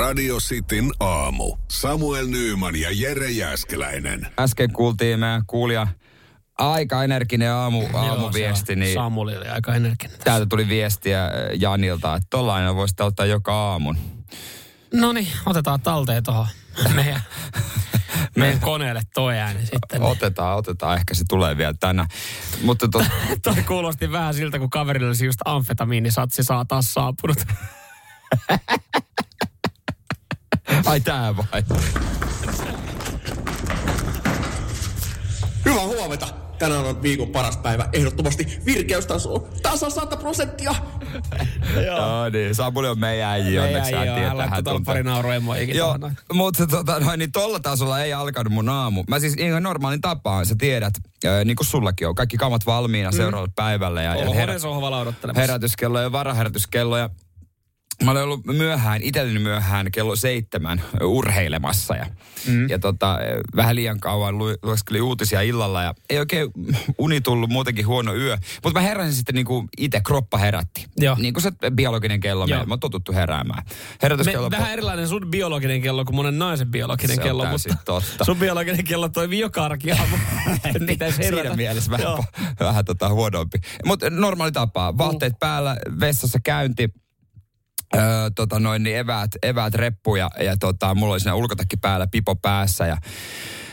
Radio Cityn aamu. Samuel Nyyman ja Jere Jäskeläinen. Äsken kuultiin meidän kuulija aika energinen aamu, aamuviesti, niin Samuli oli aika energinen. tässä. täältä tuli viestiä Janilta, että tollainen voisi ottaa joka aamun. No niin, otetaan talteen tuohon meidän, meidän koneelle toi ääni sitten. Otetaan, otetaan, ehkä se tulee vielä tänään. Mutta to, Toi kuulosti vähän siltä, kun kaverilla olisi just amfetamiinisatsi saa taas saapunut. Ai tää vai? Hyvää huomenta. Tänään on viikon paras päivä. Ehdottomasti virkeystaso tasa 100 prosenttia. Joo niin, Samuli on meidän äijä, Meidän onneksi hän tietää. hän tuntee. pari nauruemoikin Joo, mutta tota, noin, niin tolla tasolla ei alkanut mun aamu. Mä siis ihan normaalin tapaan, sä tiedät, äh, niin kuin sullakin on, kaikki kamat valmiina seuraavalle päivälle. Ja, ja Olohuoneen herä, sohvalla odottelemassa. herätyskello ja varaherätyskello ja Mä olin ollut myöhään, itselleni myöhään kello seitsemän urheilemassa ja, mm. ja tota, vähän liian kauan lu, lueskelin uutisia illalla ja ei oikein uni tullut muutenkin huono yö. Mutta mä heräsin sitten niinku itse, kroppa herätti. Joo. Niin kuin se biologinen kello Joo. mä oon totuttu heräämään. Me, Herätyskello... vähän erilainen sun biologinen kello kuin monen naisen biologinen Se kello, mutta totta. sun biologinen kello toimii joka arkiaamu. niin, siinä mielessä vähän, vähän tota huonompi. Mutta normaali tapaa. Vaatteet päällä, vessassa käynti. Öö, tota noin, niin eväät, eväät reppu ja, ja tota, mulla oli siinä ulkotakki päällä, pipo päässä ja,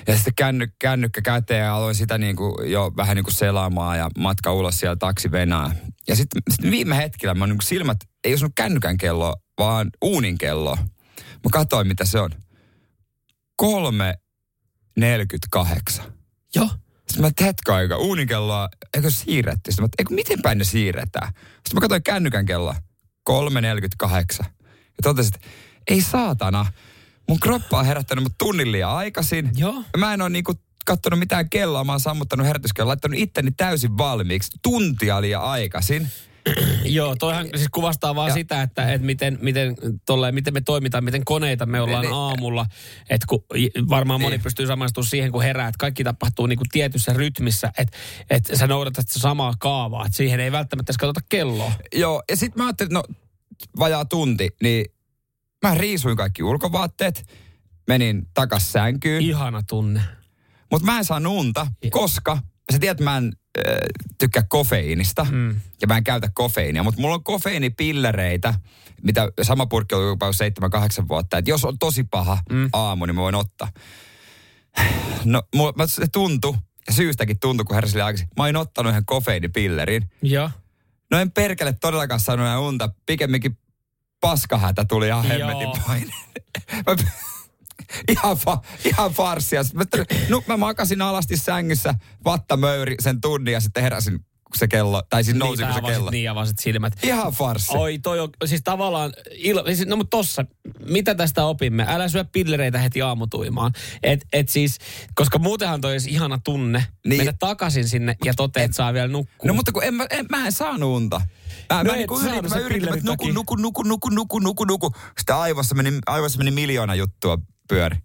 ja sitten känny, kännykkä käteen ja aloin sitä niin kuin jo vähän niin kuin selaamaan ja matka ulos siellä taksi venää. Ja sitten sit viime hetkellä mä niin kuin silmät, ei osunut kännykän kello, vaan uunin kello. Mä katsoin mitä se on. 3.48. Joo. Sitten mä, hetko aika, uuninkelloa, eikö siirretty? Sitten mä, eikö, miten päin ne siirretään? Sitten mä katsoin kännykän kelloa, 3.48. Ja totesin, että ei saatana, mun kroppa on herättänyt mut tunnin liian aikaisin. Joo. Ja mä en ole niinku kattonut mitään kelloa, mä oon sammuttanut herätyskelloa, laittanut itteni täysin valmiiksi, tuntia liian aikaisin. Joo, toihan siis kuvastaa vaan Ja- sitä, että, että miten, miten, tolleen, miten me toimitaan, miten koneita me ollaan Niin, niin. aamulla. Että kun varmaan moni Niin. pystyy samaistumaan siihen, kun herää, että kaikki tapahtuu niin kuin tietyssä rytmissä, että, että sä noudatat sitä samaa kaavaa, että siihen ei välttämättä edes katsota kelloa. Joo, ja sitten mä ajattelin, että no vajaa tunti, niin mä riisuin kaikki ulkovaatteet, menin takas sänkyyn. Ihana tunne. Mutta mä en saa unta, koska sä tiedät, mä en äh, tykkää kofeiinista mm. ja mä en käytä kofeiinia, mutta mulla on kofeiinipillereitä, mitä sama purkki on jopa 7-8 vuotta. Et jos on tosi paha mm. aamu, niin mä voin ottaa. No, mulla, se tuntui, syystäkin tuntui, kun heräsin aikaisin. Mä olin ottanut yhden kofeiinipillerin. Joo. No en perkele todellakaan saanut enää unta. Pikemminkin paskahätä tuli ihan hemmetin paine. Ihan, fa, ihan. Sitten Mä, no, mä makasin alasti sängyssä, vattamöyri sen tunnin ja sitten heräsin, se kello, tai siis nousi, niin, kun se avasit, kello. Niin, avasit silmät. Ihan farssi. Oi, toi on, siis tavallaan, ilo, siis, no mutta tossa, mitä tästä opimme? Älä syö pillereitä heti aamutuimaan. Et, et siis, koska muutenhan toi olisi ihana tunne, Niin. niin. mennä takaisin sinne ja toteat, että saa vielä nukkua. No mutta kun en, mä, en, mä en saanut unta. Mä, No mä, et saanut yritin, mä yritin, että nuku, nuku, nuku, nuku, nuku, nuku, nuku. Sitten aivossa meni, aivossa meni miljoona juttua pyöri.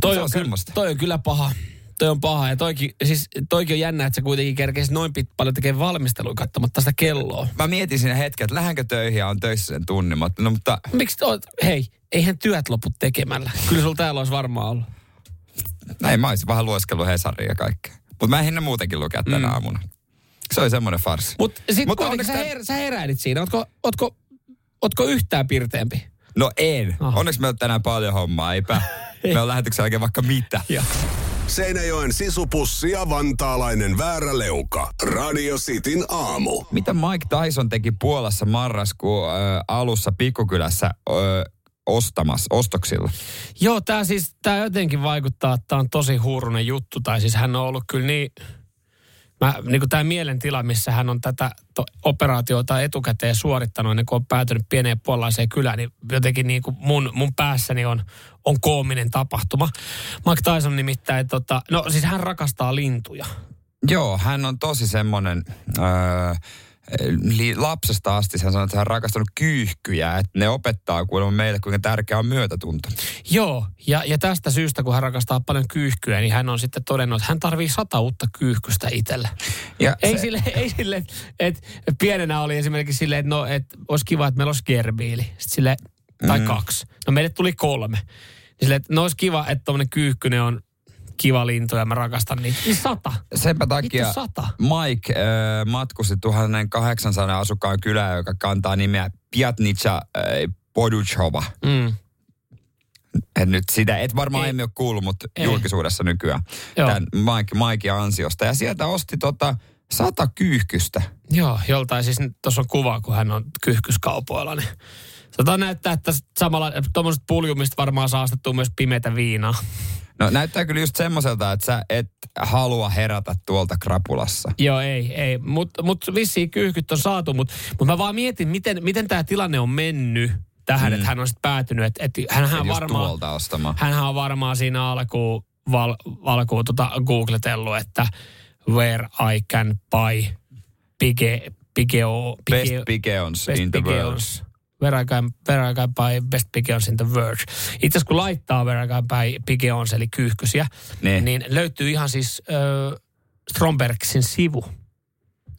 toi, on on kyllä, toi on kyllä paha. Toi on paha. Ja toikin, siis, toikin on jännä, että sä kuitenkin kerkesit noin pit, paljon tekemään valmistelua katsomatta sitä kelloa. Mä mietin siinä hetken, että lähdenkö töihin ja on töissä sen tunnin. No mutta Miksi oot, hei, eihän työt lopu tekemällä. Kyllä sulla täällä olisi varmaan ollut. näin mä olisin vähän lueskellut Hesaria ja kaikkea. Mutta mä ehdin ne muutenkin lukea tänä mm. aamuna. Se oli semmoinen farsi. Mutta sitten Mutta kuitenkin sä, her, sä heräilit siinä. Ootko, ootko, ootko yhtään pirteempi? No en. Ah. Onneksi meillä on tänään paljon hommaa, eipä. Me on lähetyksen jälkeen vaikka mitä. Seinäjoen sisupussi ja vantaalainen vääräleuka. Radio Cityn aamu. Mitä Mike Tyson teki Puolassa marraskuun ö, alussa pikkukylässä ö, ostamassa, ostoksilla? Joo, tämä siis, tää jotenkin vaikuttaa, että tämä on tosi huurunen juttu. Tai siis hän on ollut kyllä niin, mä, niin kuin tämä mielentila, missä hän on tätä to, operaatiota etukäteen suorittanut, ennen kuin on päätynyt pieneen puolalaiseen kylään, niin jotenkin niin kuin mun, mun päässäni on, on koominen tapahtuma. Mike Tyson nimittäin, tota, no siis hän rakastaa lintuja. Joo, hän on tosi semmoinen... Öö, lapsesta asti hän sanoi, että hän on rakastanut kyyhkyjä, että ne opettaa kuulemma meille, kuinka tärkeä on myötätunto. Joo, ja, ja tästä syystä, kun hän rakastaa paljon kyyhkyä, niin hän on sitten todennut, että hän tarvii sata uutta kyyhkystä itselle. Ja Ei se- sille, ei sille että et pienenä oli esimerkiksi silleen, että no, et olisi kiva, että meillä olisi gerbiili. Sitten sille, tai mm. kaksi. No meille tuli kolme. Niin silleen, että no olisi kiva, että tuommoinen kyyhkynen on kiva lintu ja mä rakastan niitä. Niin sata. Senpä takia Vittu sata. Mike äh, matkusti 1800 asukkaan kylään, joka kantaa nimeä Piatnica äh, Poduchova. Mm. Et nyt sitä et varmaan Ei. emme ole kuullut, mutta Ei. julkisuudessa nykyään. Joo. Tämän Mike, Mikein ansiosta. Ja sieltä osti tota sata kyyhkystä. Joo, joltain siis tuossa on kuva, kun hän on kyyhkyskaupoilla, niin Sata näyttää, että samalla tuommoiset puljumista varmaan saastettuu myös pimeätä viinaa. No näyttää kyllä just semmoiselta, että sä et halua herätä tuolta krapulassa. Joo, ei, ei. Mutta mut vissiin kyyhkyt on saatu, mutta mut mä vaan mietin, miten, miten tämä tilanne on mennyt tähän, mm. että hän on sitten päätynyt, että et, hänhän, Just varmaan, hänhän on varmaan siinä alkuun, val, alkuun tota googletellut, että where I can buy pige, pigeo, Best Pigeons best in the world. Where I, can, where I can buy best pigeons in the world. Itse asiassa kun laittaa where I can buy pigeons, eli kyyhkysiä, Niin. niin löytyy ihan siis äh, Strombergsin sivu.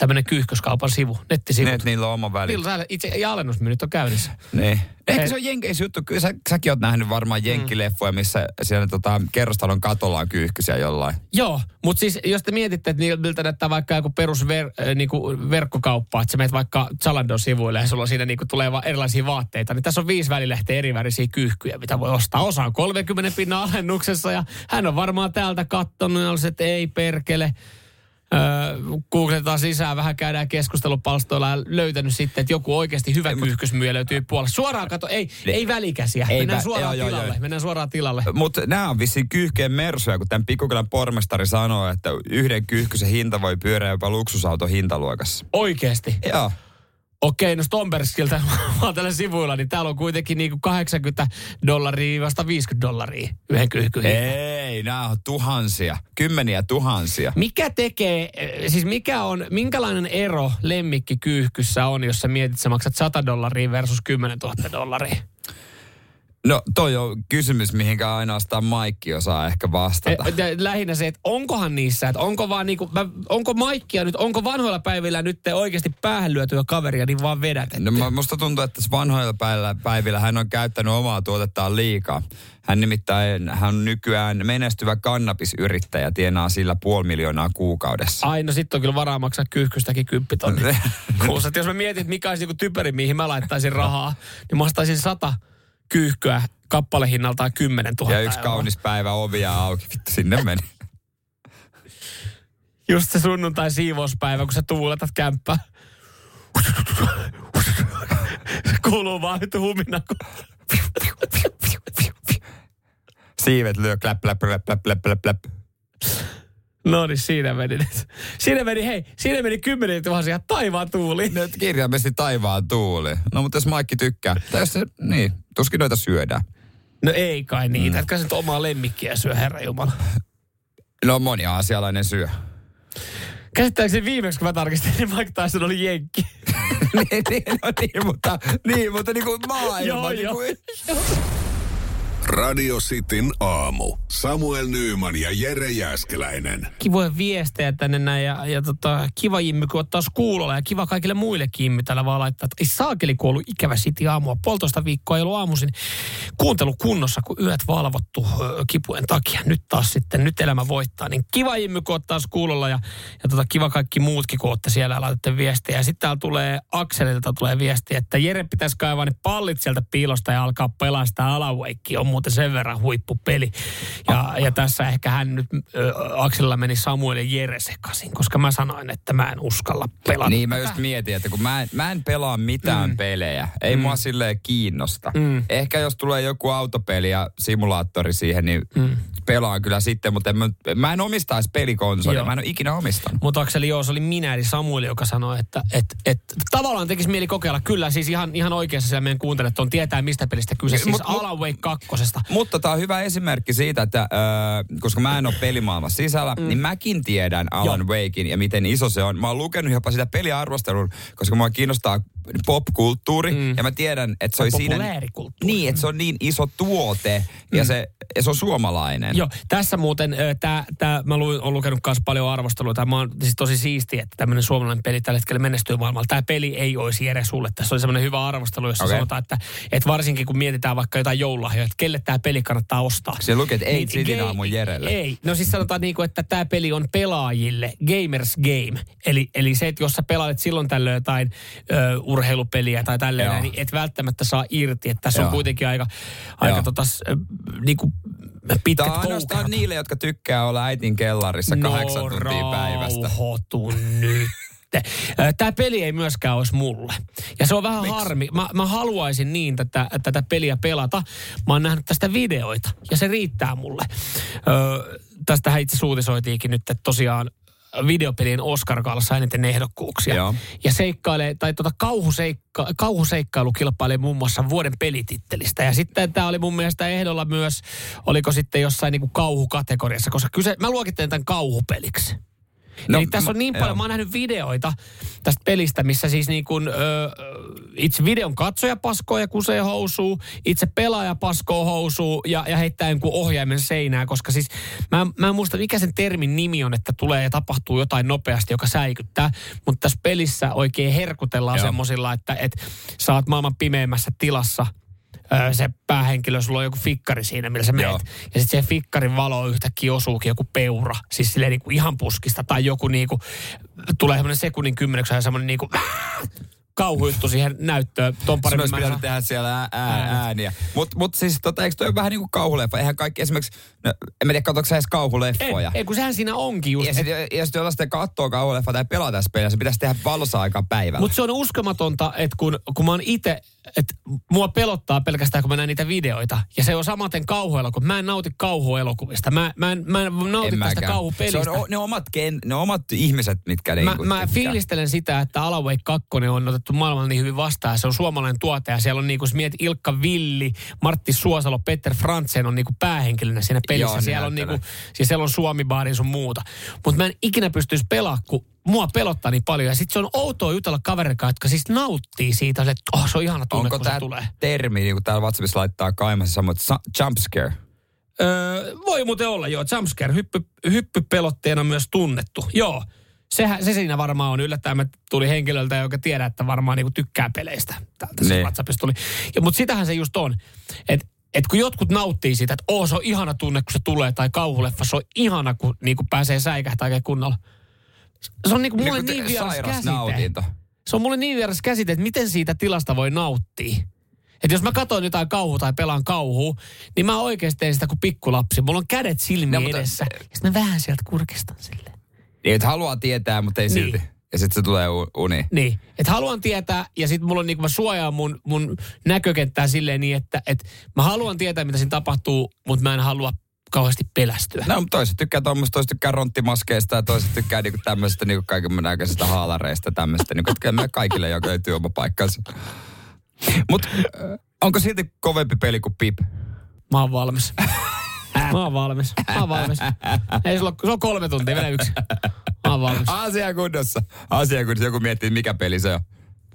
Tämmöinen kyyhkyskaupan sivu, nettisivu. Niin, että niillä on oma väli. Niillä itse ja alennusmyynnit on käynnissä. Niin. Ehkä Eh. se on jenkeis juttu. Kyllä sä, säkin oot nähnyt varmaan jenkkileffoja, missä siellä tota, kerrostalon katolla on kyyhkysiä jollain. Joo, mutta siis jos te mietitte, että niillä- miltä näyttää vaikka joku perus ver, äh, niinku verkkokauppa, että sä menet vaikka Zalandon sivuille ja sulla siinä niinku tulee erilaisia vaatteita, niin tässä on viisi välilehteä eri värisiä kyyhkyjä, mitä voi ostaa. Osa on 30 pinnan alennuksessa ja hän on varmaan täältä kattonut ja olisi, että ei perkele. Googletaan sisään, vähän käydään keskustelupalstoilla ja löytänyt sitten, että joku oikeasti hyvä kyyhkysmyyjä löytyy puolesta. Suoraan kato, ei, ei välikäsiä. Ei Mennään vä- suoraan joo, joo, tilalle. joo. Mennään suoraan tilalle. Mutta nämä on vissiin kyyhkeen mersuja, kun tämän pikkukylän pormestari sanoo, että yhden kyyhkysen hinta voi pyöriä jopa luksusauton hintaluokassa. Oikeasti. Joo. Okei, no Stombergskiltä vaan tällä sivuilla, niin täällä on kuitenkin niinku 80 dollaria vasta 50 dollaria yhden kyyhkyn. Ei, nämä on tuhansia, kymmeniä tuhansia. Mikä tekee, eh, siis mikä on, minkälainen ero lemmikkikyyhkyssä on, jos sä mietit, sä maksat 100 dollaria versus 10 000 dollaria? No toi on kysymys, mihinkä ainoastaan Maikki osaa ehkä vastata. Eh, ja Lähinnä se, että onkohan niissä, että onko vaan niinku, mä, onko Maikkia nyt, onko vanhoilla päivillä nyt te oikeasti päähän lyötyä kaveria, niin vaan vedät. No mä- musta tuntuu, että vanhoilla päivillä, päivillä hän on käyttänyt omaa tuotettaan liikaa. Hän nimittäin, hän on nykyään menestyvä kannabisyrittäjä, tienaa sillä puoli miljoonaa kuukaudessa. Ai, no sitten on kyllä varaa maksaa kyyhkystäkin kymppitonni. Kuussa, jos mä mietin, mikä olisi joku typeri, mihin mä laittaisin rahaa, niin mä ostaisin sata kyyhkyä kappalehinnaltaan 10 000 Ja yksi euroa. kaunis päivä ovia auki, vittu sinne meni. Just se sunnuntai siivouspäivä, kun sä tuuletat kämppää. Kuuluu vaan nyt humina. Siivet lyö kläp, kläp, kläp, kläp, kläp, kläp. No niin, siinä meni nyt. Siinä meni, hei, siinä meni kymmeniä tuhansia taivaan tuuli. Nyt kirjaimellisesti taivaan tuuli. No mutta jos Maikki tykkää, tai jos se, niin, tuskin noita syödään. No ei kai niitä, mm. etkä sä nyt omaa lemmikkiä syö, herra Jumala. No moni aasialainen syö. Käsittääkseni viimeksi, kun mä tarkistin, niin Mike Tyson oli jenkki. niin, niin, no niin, mutta, niin, mutta niin kuin maailma. Joo, niin joo. Radio Cityn aamu. Samuel Nyyman ja Jere Jäskeläinen. kivoja viestejä tänne näin ja, ja tota, kiva Jimmy, kun ottaa kuulolla ja kiva kaikille muillekin Jimmy täällä vaan laittaa, että ei saakeli, kun on ollut ikävä siti aamua. Puolitoista viikkoa ei ollut aamuisin kuuntelu kunnossa, kun yöt valvottu kipujen takia. Nyt taas sitten, nyt elämä voittaa. Niin kiva Jimmy, kun ottaa kuulolla ja, ja tota, kiva kaikki muutkin, kun olette siellä ja laitatte viestejä. Ja sitten täällä tulee Akselilta tulee viesti, että Jere pitäisi kaivaa ne pallit sieltä piilosta ja alkaa pelastaa alawaikki. On muuten sen verran huippupeli. Ja, ja tässä ehkä hän nyt, ö, Akselilla meni Samuel ja Jere sekaisin, koska mä sanoin, että mä en uskalla pelata. Niin mä just mietin, että kun mä en, mä en pelaa mitään mm. pelejä. Ei mm. mua silleen kiinnosta. Mm. Ehkä jos tulee joku autopeli ja simulaattori siihen, niin mm. pelaan kyllä sitten, mutta en, mä, mä en omistaisi pelikonsolia. Mä en ole ikinä omistanut. Mutta Akseli, joo, se oli minä, eli Samuel, joka sanoi, että et, et, tavallaan tekisi mieli kokeilla. Kyllä, siis ihan, ihan oikeassa siellä meidän kuuntelijat on tietää, mistä pelistä kyse. Siis Mut- Alan Wake kakkosesta. Mutta tämä on hyvä esimerkki siitä, että äh, koska mä en ole pelimaailmassa sisällä, mm. niin mäkin tiedän Alan Joo. Wakein ja miten iso se on. Mä oon lukenut jopa sitä peliarvostelun, koska mua kiinnostaa popkulttuuri, mm. ja mä tiedän, että se oli siinä... Populaarikulttuuri. Niin, että se on niin iso tuote, ja se, ja se on suomalainen. Joo, tässä muuten, tää, tää, mä lu, olen lukenut myös paljon arvostelua. Tämä on siis tosi siistiä, että tämmöinen suomalainen peli tällä hetkellä menestyy maailmalla. Tämä peli ei olisi Jere sulle. Tässä oli semmoinen hyvä arvostelu, jossa okay. sanotaan, että, että varsinkin kun mietitään vaikka jotain joululahjoja, että kelle tämä peli kannattaa ostaa. Se lukee, että ei niin, aamun Jerelle. Ei, no siis sanotaan niin kuin, että tämä peli on pelaajille, gamers game. Eli, eli se, että jos sä pelailet silloin tällöin jotain ö, urheilupeliä tai tälleen, niin et välttämättä saa irti. Että tässä Joo. on kuitenkin aika, aika tota, niin kuin pitkät Tämä on ainoastaan niille, jotka tykkää olla äitin kellarissa no, kahdeksan tuntia päivästä. nyt. Tämä peli ei myöskään olisi mulle. Ja se on vähän Miks? harmi. Mä, mä haluaisin niin tätä, tätä peliä pelata. Mä oon nähnyt tästä videoita ja se riittää mulle. Öö, tästähän itse suutisoitiinkin nyt, että tosiaan videopelien Oscar-kaalassa eniten ehdokkuuksia. Joo. Ja seikkailee, tai tota kauhuseikka, kauhuseikkailu kilpailee muun muassa vuoden pelitittelistä. Ja sitten tämä oli mun mielestä ehdolla myös, oliko sitten jossain niinku kauhukategoriassa, koska kyse, mä luokittelen tämän kauhupeliksi. No, Eli tässä on niin paljon, joo. mä oon nähnyt videoita tästä pelistä, missä siis niin kuin, ö, itse videon katsoja paskoo ja kusee housuu, itse pelaaja paskoo housuu ja, ja heittää jonkun ohjaimen seinään, koska siis mä, mä en muista mikä sen termin nimi on, että tulee ja tapahtuu jotain nopeasti, joka säikyttää, mutta tässä pelissä oikein herkutellaan semmoisilla, että et, sä oot maailman pimeimmässä tilassa – se päähenkilö, sulla on joku fikkari siinä, millä sä menet. Ja sitten se fikkarin valo yhtäkkiä osuukin joku peura, siis silleen niin kuin ihan puskista, tai joku niin kuin, tulee semmoinen sekunnin kymmeneksen ja semmoinen niin kuin, kauhujuttu siihen näyttöön. Ton paremmin Se olisi tehdä siellä ää, ää, ääniä. Mutta mut siis tota, eikö toi vähän niin kuin kauhuleffa? Eihän kaikki esimerkiksi, no, en tiedä, katsoinko sä edes kauhuleffoja? Ei, ei, kun sehän siinä onkin just. Ja sitten et... jos te katsoo kauhuleffa tai pelaa tässä peliä, se pitäisi tehdä valossa aika päivällä. Mutta se on uskomatonta, että kun, kun mä oon itse, että mua pelottaa pelkästään, kun mä näen niitä videoita. Ja se on samaten kauhuelokuva. Mä en nauti kauhuelokuvista. Mä, mä, en, mä en nauti en tästä kauhupelistä. Se on ne omat, ken, ne omat ihmiset, mitkä mä, niin mä fiilistelen sitä, että Alaway 2 on otettu maailmalla niin hyvin vastaan. Se on suomalainen tuote ja siellä on niin kuin, miet Ilkka Villi, Martti Suosalo, Peter Frantzen on niin kuin päähenkilönä siinä pelissä. Joo, siellä, on niin kuin, siis siellä on Suomi-baari sun muuta. Mutta mä en ikinä pystyisi pelaa, kun mua pelottaa niin paljon. Ja sitten se on outoa jutella kaverin jotka siis nauttii siitä, että oh, se on ihana tunne, Onko kun se tulee. termi, niin kuin täällä WhatsAppissa laittaa kaimassa, samoin jump scare? Öö, voi muuten olla, joo. Jumpscare, hyppy, hyppypelotteena myös tunnettu. Joo, sehän, se siinä varmaan on yllättäen. tuli henkilöltä, joka tiedää, että varmaan niinku tykkää peleistä. Täältä se WhatsAppista tuli. Ja, mutta sitähän se just on. Että et kun jotkut nauttii siitä, että oh, se on ihana tunne, kun se tulee, tai kauhuleffa, se on ihana, kun niinku pääsee säikähtää oikein kunnolla. Se on niinku mulle niin, niin vieras käsite. Nautinto. Se on mulle niin vieras käsite, että miten siitä tilasta voi nauttia. Että jos mä katson jotain kauhua tai pelaan kauhua, niin mä oikeasti teen sitä kuin pikkulapsi. Mulla on kädet silmiin no, edessä. Ja sitten mä vähän sieltä kurkistan silleen. Niin, että haluaa tietää, mutta ei niin. silti. Ja sitten se tulee uni. Niin, että haluan tietää ja sitten mulla on niin kuin mä suojaan mun, mun näkökenttää silleen niin, että et mä haluan tietää, mitä siinä tapahtuu, mutta mä en halua kauheasti pelästyä. No, mutta toiset tykkää tuommoista, toiset tykkää ronttimaskeista ja toiset tykkää niinku tämmöisestä niinku kaiken näköisestä haalareista tämmöistä. Niinku, että me kaikille joka löytyy oma paikkansa. Mutta onko silti kovempi peli kuin Pip? Mä oon valmis. Mä oon valmis. Mä oon valmis. Ei sulla, se on kolme tuntia, vielä yksi. Mä oon valmis. Asia kunnossa. Asia kunnossa. Joku miettii, mikä peli se on.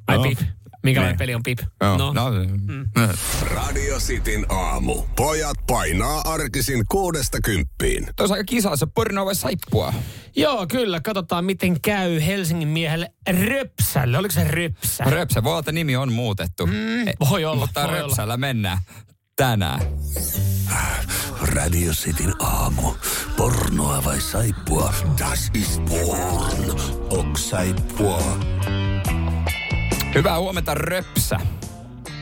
Ai no. Pip. Minkälainen ne. peli on Pip? No. no. no. Mm. Radio Cityn aamu. Pojat painaa arkisin kuudesta kymppiin. Tuossa aika kisassa. Pornoa vai saippua? Joo, kyllä. Katsotaan, miten käy Helsingin miehelle Röpsälle. Oliko se Röpsä? Röpsä. Voi olla, että nimi on muutettu. Mm, voi olla. Mutta voi Röpsällä olla. mennään tänään. Radio Cityn aamu. Pornoa vai saippua? Das ist porn. Ok saippua. Hyvää huomenta, Röpsä.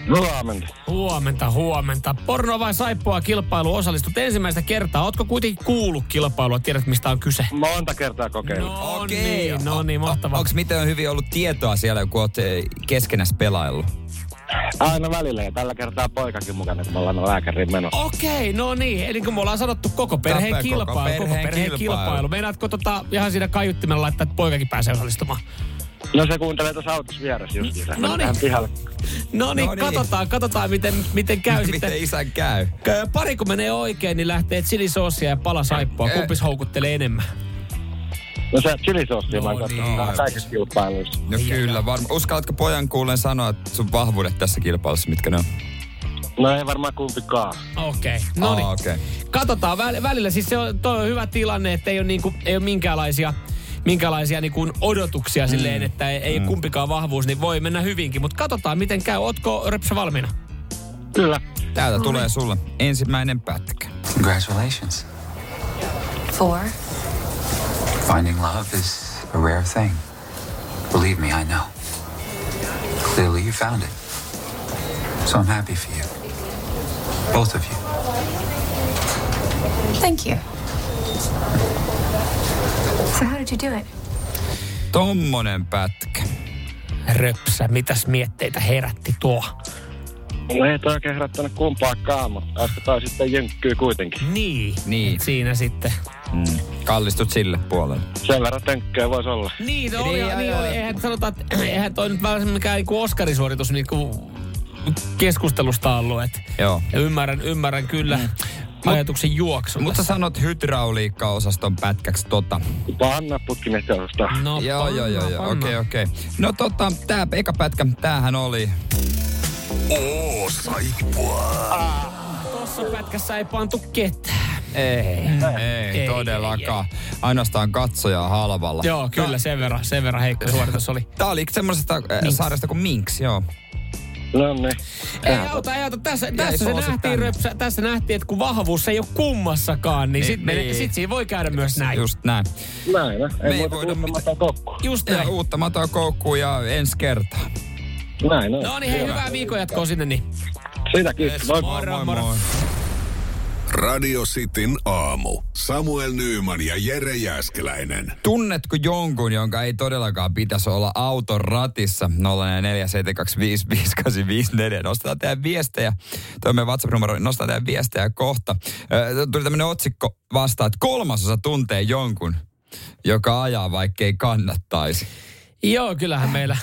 Huomenta. Huomenta, huomenta. Porno vai saippua kilpailu osallistut ensimmäistä kertaa. Ootko kuitenkin kuullut kilpailua? Tiedät, mistä on kyse? Monta kertaa kokeillut. No Okei. Niin, no niin, mahtavaa. Onko miten hyvin ollut tietoa siellä, kun oot eh, keskenäs pelaillut? Aina välillä ja tällä kertaa poikakin mukana, kun me ollaan lääkäriin menossa. Okei, no niin. Eli kun me ollaan sanottu koko perheen kilpailu. Koko perheen, koko perheen kilpailu. kilpailu. Meinaatko tota, ihan siinä kaiuttimella laittaa, että poikakin pääsee osallistumaan? No se kuuntelee tuossa autossa vieressä just. No niin. No niin, katsotaan, katsotaan miten, miten käy sitten. Miten isän käy? Pari kun menee oikein, niin lähtee chilisoosia ja pala saippua. Kumpis houkuttelee enemmän? No se chilisossia No mä niin. no, kaikissa kilpailuissa. No kyllä, varma. Uskallatko pojan kuulen sanoa, että sun vahvuudet tässä kilpailussa, mitkä ne on? No ei varmaan kumpikaan. Okei, okay. no niin. Aa, okei. Katsotaan väl- välillä. Siis se on, toi on hyvä tilanne, että ei ole, niinku, ei ole minkäänlaisia minkälaisia niinku odotuksia silleen, että ei, ei kumpikaan vahvuus, niin voi mennä hyvinkin. Mutta katsotaan, miten käy. Ootko Röpsä valmiina? Kyllä. Täältä tulee sulle ensimmäinen pätkä. Congratulations. Four. Finding love is a rare thing. Believe me, I know. Clearly, you found it. So I'm happy for you. Both of you. Thank you. So how did you do it? Tommonen pätkä. Röpsä, mitäs mietteitä herätti tuo? No ei toi oikein herättänyt kumpaakaan, mutta jatketaan sitten jynkkyy kuitenkin. Niin. Niin. Siinä sitten. Mm. Kallistut sille puolelle. Sen verran tönkköä voisi olla. Niin, no oli, Niin, niin, joo, oli. joo. Eihän sanotaan, että eihän toi nyt vähän mikään niinku Oscarisuoritus niinku keskustelusta ollut. Et Joo. ja ymmärrän, ymmärrän kyllä ajatuksen juoksun. Mutta sanot hydrauliikka-osaston pätkäksi tota. Panna putkin teostaa. no, joo, joo, joo, joo. panna. Okei, okei. No tota, tää eka pätkä, tämähän oli... Oo, saippua. Tossa pätkässä ei pantu ketään. Ei, ei, ei, todellakaan. Ainoastaan katsoja halvalla. Joo, kyllä sen verran, sen verran heikko suoritus oli. Tää oli semmoisesta äh, saaresta kuin Minks, joo. No niin. Ei auta, ei auta. Tässä, tässä, se nähtiin, röpsä, tässä nähtiin, että kun vahvuus ei ole kummassakaan, niin, Niin, sit, niin. sit siinä voi käydä myös näin. Just, Just näin. Näin, no. Me ei Ei voida uutta kokku. Just Ja näin. uutta matoa koukkuun ja ensi kertaa. Näin, no. No niin, hei, hyvää viikon jatkoa sinne niin. Siitäkin. Moi. Moro, moro. Radio Cityn aamu. Samuel Nyyman ja Jere Jäskeläinen. Tunnetko jonkun, jonka ei todellakaan pitäisi olla auton ratissa? 0447255854. Nostetaan teidän viestejä. Tuo on meidän WhatsApp-numero. Nostetaan teidän viestejä kohta. Tuli tämmöinen otsikko vastaan, että kolmasosa tuntee jonkun, joka ajaa vaikkei kannattaisi. Joo, kyllähän meillä,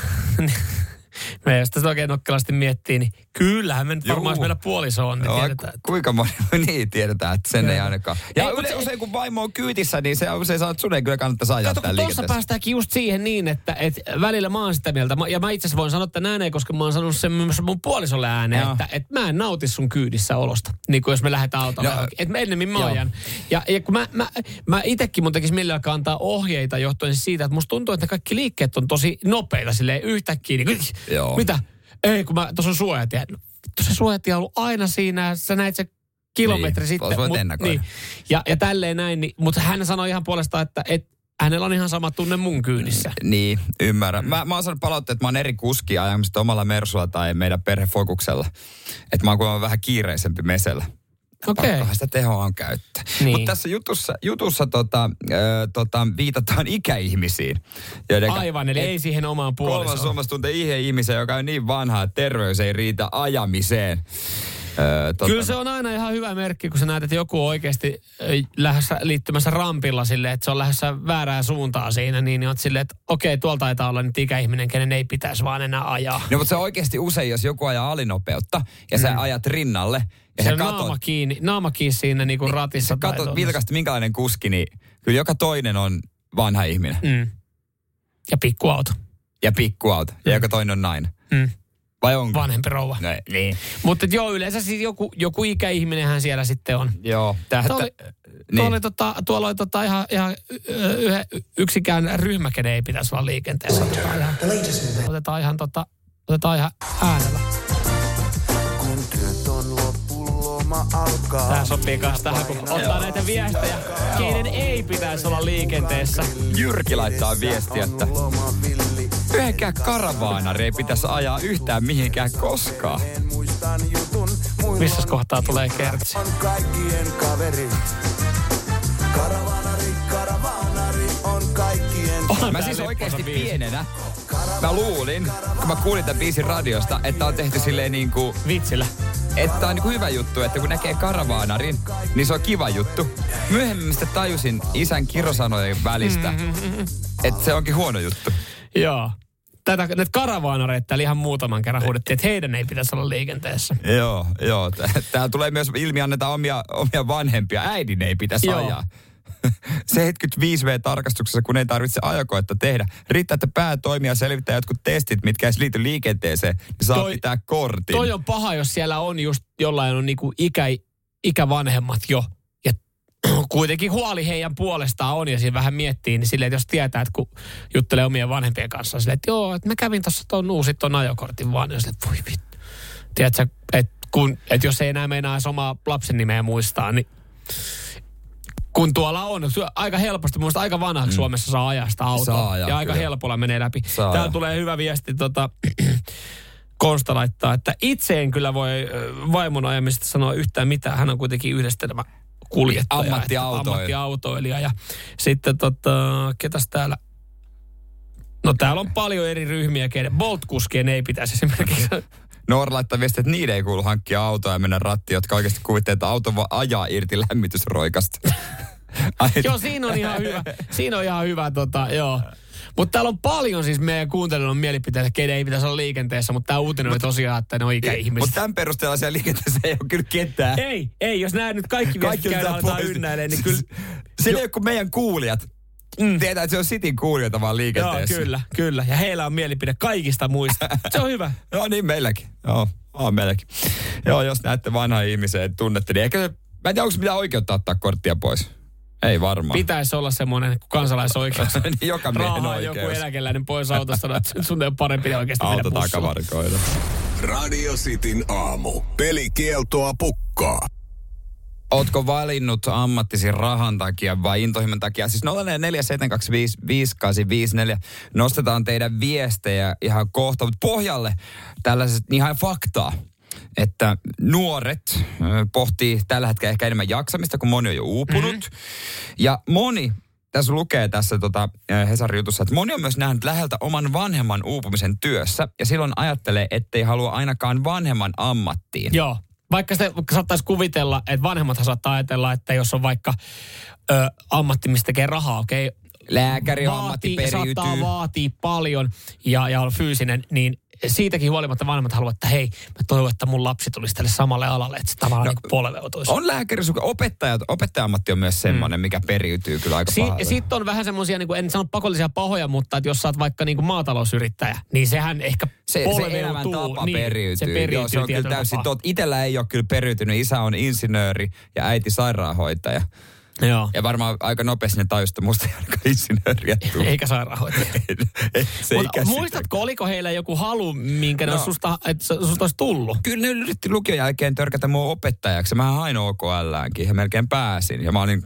me jos tästä oikein nokkelasti miettii, niin kyllähän me nyt varmaan, meillä puoliso on, niin No, tiedetään. että- kuinka moni, niin tiedetään, että sen ei ainakaan. Ja Ei, yle, se- usein kun vaimo on kyytissä, niin se usein sanoo, että sun ei kyllä kannattaisi ajaa Kato, tuossa päästäänkin just siihen niin, että, että välillä mä oon sitä mieltä, ja mä itse asiassa voin sanoa tämän ääneen, koska mä oon sanonut sen myös mun puolisolle ääneen, Joo. että, että mä en nauti sun kyydissä olosta, niin kuin jos me lähdetään autolla. Joo. Että ennemmin mä Joo. ajan. Ja, ja kun mä, mä, mä itekin mun tekisi millään antaa ohjeita johtuen siitä, että musta tuntuu, että ne kaikki liikkeet on tosi nopeita silleen yhtäkkiä. Niin, Joo. Mitä? Ei, kun mä, tuossa on suojatie. No, vittu se suojatie on ollut aina siinä, sä näit se kilometri Niin, sitten. mut- ennakoida. ja, ja tälleen näin, niin, mutta hän sanoi ihan puolestaan, että, että hänellä on ihan sama tunne mun kyydissä. Niin, ymmärrän. Mä, mä oon saanut palautteet, että mä oon eri kuski ajamista omalla Mersulla tai meidän perhefokuksella. Että mä oon kuulemma vähän kiireisempi mesellä. Okei. Pakkohan sitä tehoa on käyttää. Niin. Mutta tässä jutussa, jutussa tota, äh, tota, viitataan ikäihmisiin. Joiden Aivan, eli ei siihen omaan Kolmas puolisoon. Suomessa tuntee ihe ihmisen, joka on niin vanha, että terveys ei riitä ajamiseen. Öö, Kyllä se on aina ihan hyvä merkki, kun sä näet, että joku on oikeasti ö, lähdössä liittymässä rampilla silleen, että se on lähdössä väärään suuntaan siinä, niin, niin oot silleen, että okei, tuolta taitaa olla nyt ikäihminen, kenen ei pitäisi vaan enää ajaa. No, mutta se on oikeasti usein, jos joku ajaa alinopeutta ja sä ajat rinnalle ja se on naama katot, kiinni, naama kiinni siinä niin kuin ratissa. katot tuollaisessa. vilkasti minkälainen kuski, niin kyllä joka toinen on vanha ihminen Mm. Ja pikkuauto. ja pikkuauto ja joka toinen on nainen. Mm. Vai onko? Vanhempi rouva. No, niin. Mutta joo, yleensä siis joku, joku ikäihminenhän siellä sitten on. Joo. Tää, Tuo oli, niin. tuo oli, tota, tuolla oli tota ihan, ihan yhä, yksikään ryhmä, kenen ei pitäisi olla liikenteessä. Otetaan ihan, otetaan ihan, tota, otetaan ihan äänellä. Tämä sopii myös tähän, kun ottaa näitä viestejä, keiden ei pitäisi olla liikenteessä. Jyrki laittaa viestiä, että yhdenkään karavaanari ei pitäisi ajaa yhtään mihinkään koskaan. Missä kohtaa tulee kertsi? On Mä tää siis Lipposen oikeasti biisi. pienenä, mä luulin, kun mä kuulin tämän biisin radiosta, että on tehty silleen niin kuin, Vitsillä. Että on niin kuin hyvä juttu, että kun näkee karavaanarin, niin se on kiva juttu. Myöhemmin sitten tajusin isän kirosanojen välistä, että se onkin huono juttu. Joo. Tätä, näitä karavaanareita täällä ihan muutaman kerran huudettiin, että heidän ei pitäisi olla liikenteessä. Joo, joo. Täällä tulee myös ilmi, annetaan omia, omia vanhempia. Äidin ei pitäisi Joo. ajaa. 75V-tarkastuksessa, kun ei tarvitse ajokoetta tehdä. Riittää, että päätoimija selvittää jotkut testit, mitkä ei liity liikenteeseen, niin saa Toi- pitää kortin. Toi on paha, jos siellä on just jollain on niinku ikä, ikävanhemmat jo. Ja kuitenkin huoli heidän puolestaan on ja siinä vähän miettii, niin silleen, että jos tietää, että kun juttelee omien vanhempien kanssa, silleen, että joo, että mä kävin tuossa tuon uusit tuon ajokortin vaan, ja silleen, voi vittu. Tiedätkö, että, kun, että jos ei enää meinaa omaa lapsen nimeä muistaa, niin kun tuolla on, aika helposti, mun aika vanhaksi mm. Suomessa saa ajaa sitä autoa. Saa ajaa, ja aika kyllä. helpolla menee läpi. Saa Täällä ajaa. tulee hyvä viesti tota, Konsta laittaa, että itse en kyllä voi vaimon ajamista sanoa yhtään mitään. Hän on kuitenkin yhdistelmä kuljettaja. Ammattiautoilija. Ammattiautoilija. Ja sitten tota, ketäs täällä? No täällä on paljon eri ryhmiä, keiden Bolt-kuskien ei pitäisi esimerkiksi. Noora laittaa viestiä, että niiden ei kuulu hankkia autoa ja mennä rattiin, jotka oikeasti kuvittelee, että auto vaan ajaa irti lämmitysroikasta. Joo, siinä on ihan hyvä. Siinä on ihan hyvä, tota, joo. Mutta täällä on paljon siis meidän kuuntelijoilla mielipiteitä, keiden ei pitäisi olla liikenteessä, mutta tämä uutinen oli tosiaan, että ne on Mutta ikäihmiset. tämän perusteella siellä liikenteessä ei ole kyllä ketään. Ei, ei, jos nämä nyt kaikki viestit käydään otetaan aletaan niin kyllä... Se ei ole kuin meidän kuulijat. Mm. Tietää, että se on Cityn kuulijoita vaan Joo, liikenteessä. kyllä, kyllä. Ja heillä on mielipide kaikista muista. Se on hyvä. Joo, niin meilläkin. Joo, on meilläkin. Joo, jos näette vanhaa ihmisiä, että tunnette, niin ehkä se, mä en tiedä, onko mitään oikeutta ottaa korttia pois. Ei varmaan. Pitäisi olla semmoinen kansalaisoikeus. Niin Joka miehen oikeus. joku eläkeläinen pois autosta, sanoo, että sun ei ole parempi oikeasti mennä Auto takavarikoida. Radio Cityn aamu. Pelikieltoa pukkaa. Ootko valinnut ammattisi rahan takia vai intohimon takia? Siis 0472558854 nostetaan teidän viestejä ihan kohta, mutta pohjalle tällaiset ihan faktaa että nuoret pohtii tällä hetkellä ehkä enemmän jaksamista, kun moni on jo uupunut. Mm-hmm. Ja moni, tässä lukee tässä tota, Hesarin jutussa, että moni on myös nähnyt läheltä oman vanhemman uupumisen työssä ja silloin ajattelee, ettei halua ainakaan vanhemman ammattiin. Joo. Vaikka se saattaisi kuvitella, että vanhemmathan saattaa ajatella, että jos on vaikka ö, ammatti, mistä tekee rahaa, okei, okay, Lääkäri ammatti periytyy. saattaa vaatia paljon ja, ja on fyysinen, niin siitäkin huolimatta vanhemmat haluavat, että hei, mä toivon, että mun lapsi tulisi tälle samalle alalle, että se tavallaan no, niin polveutuisi. On lääkäri, opettajat, opettaja-ammatti on myös semmoinen, mm. mikä periytyy kyllä aika Si- pahalle. Sitten on vähän semmoisia, niin en sano pakollisia pahoja, mutta että jos sä oot vaikka niin kuin maatalousyrittäjä, niin sehän ehkä se, se polveutuu. elämäntapa niin, periytyy. Se periytyy Joo, se on kyllä täysin tot. Itellä ei ole kyllä periytynyt. Isä on insinööri ja äiti sairaanhoitaja. Joo. Ja varmaan aika nopeasti ne tajusta, musta ei ainakaan insinööriä tule. Eikä sairaanhoitaja. se ikäsi- muistatko, oliko heillä joku halu, minkä ne No. olisi susta, että susta olisi tullut? Kyllä ne yritti lukion jälkeen törkätä mua opettajaksi. Mä hain OKLäänkin ja melkein pääsin. Ja mä olin.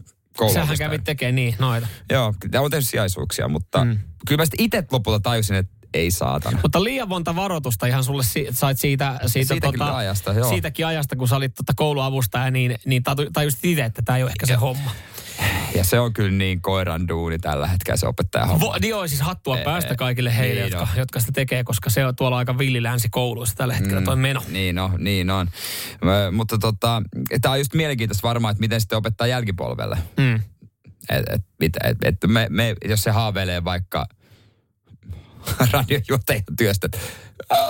Sähän kävit tekemään niin, noita. Joo, on tehnyt sijaisuuksia, mutta mm. kyllä mä sitten itse lopulta tajusin, että ei saatana. Mutta liian monta varoitusta ihan sulle si- sait siitä, siitä, Siitä kyllä ajasta, joo. siitäkin ajasta, kun sä olit tota kouluavustaja, niin, niin taju- tajusit itse, että tämä ei ole ehkä se homma. Ja se on kyllä niin koiran duuni tällä hetkellä se opettaja homma. Vo, niin on siis hattua Ei, päästä kaikille heille, niin jotka, on. jotka sitä tekee, koska se on tuolla aika villilänsi kouluissa tällä hetkellä toi meno. Niin on, niin on. Ö, mutta tota, tämä on just mielenkiintoista varmaan, että miten sitten opettaa jälkipolvelle. Mm. Et, et, et, et me, me, jos se haaveilee vaikka radiojuotajan työstä.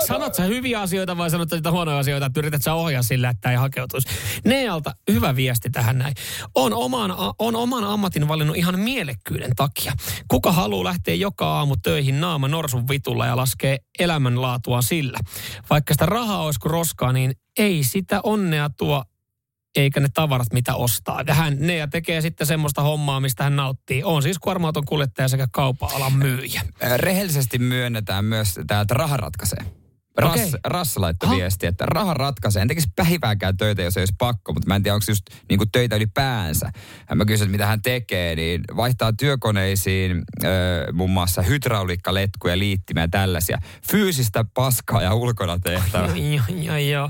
Sanot sä hyviä asioita vai sanot sä huonoja asioita, että yrität sä ohjaa sillä, että ei hakeutuisi? Nealta, hyvä viesti tähän näin. On oman, on oman ammatin valinnut ihan mielekkyyden takia. Kuka haluaa lähteä joka aamu töihin naama norsun vitulla ja laskee elämänlaatua sillä? Vaikka sitä rahaa olisi kuin roskaa, niin ei sitä onnea tuo eikä ne tavarat, mitä ostaa. Ja hän ne ja tekee sitten semmoista hommaa, mistä hän nauttii. On siis kuorma-auton kuljettaja sekä kaupan-alan myyjä. Ö, Rehellisesti myönnetään myös täältä raha ratkaisee. Ras, Okei. Rassa laittoi viesti, että raha ratkaisee. En tekisi päivääkään töitä, jos ei olisi pakko, mutta mä en tiedä, onko just niin kuin töitä ylipäänsä. Mä kysyin, että mitä hän tekee, niin vaihtaa työkoneisiin muun muassa hydrauliikkaletkuja, liittimää ja tällaisia. Fyysistä paskaa ja ulkona tehtävä. Joo, joo, joo.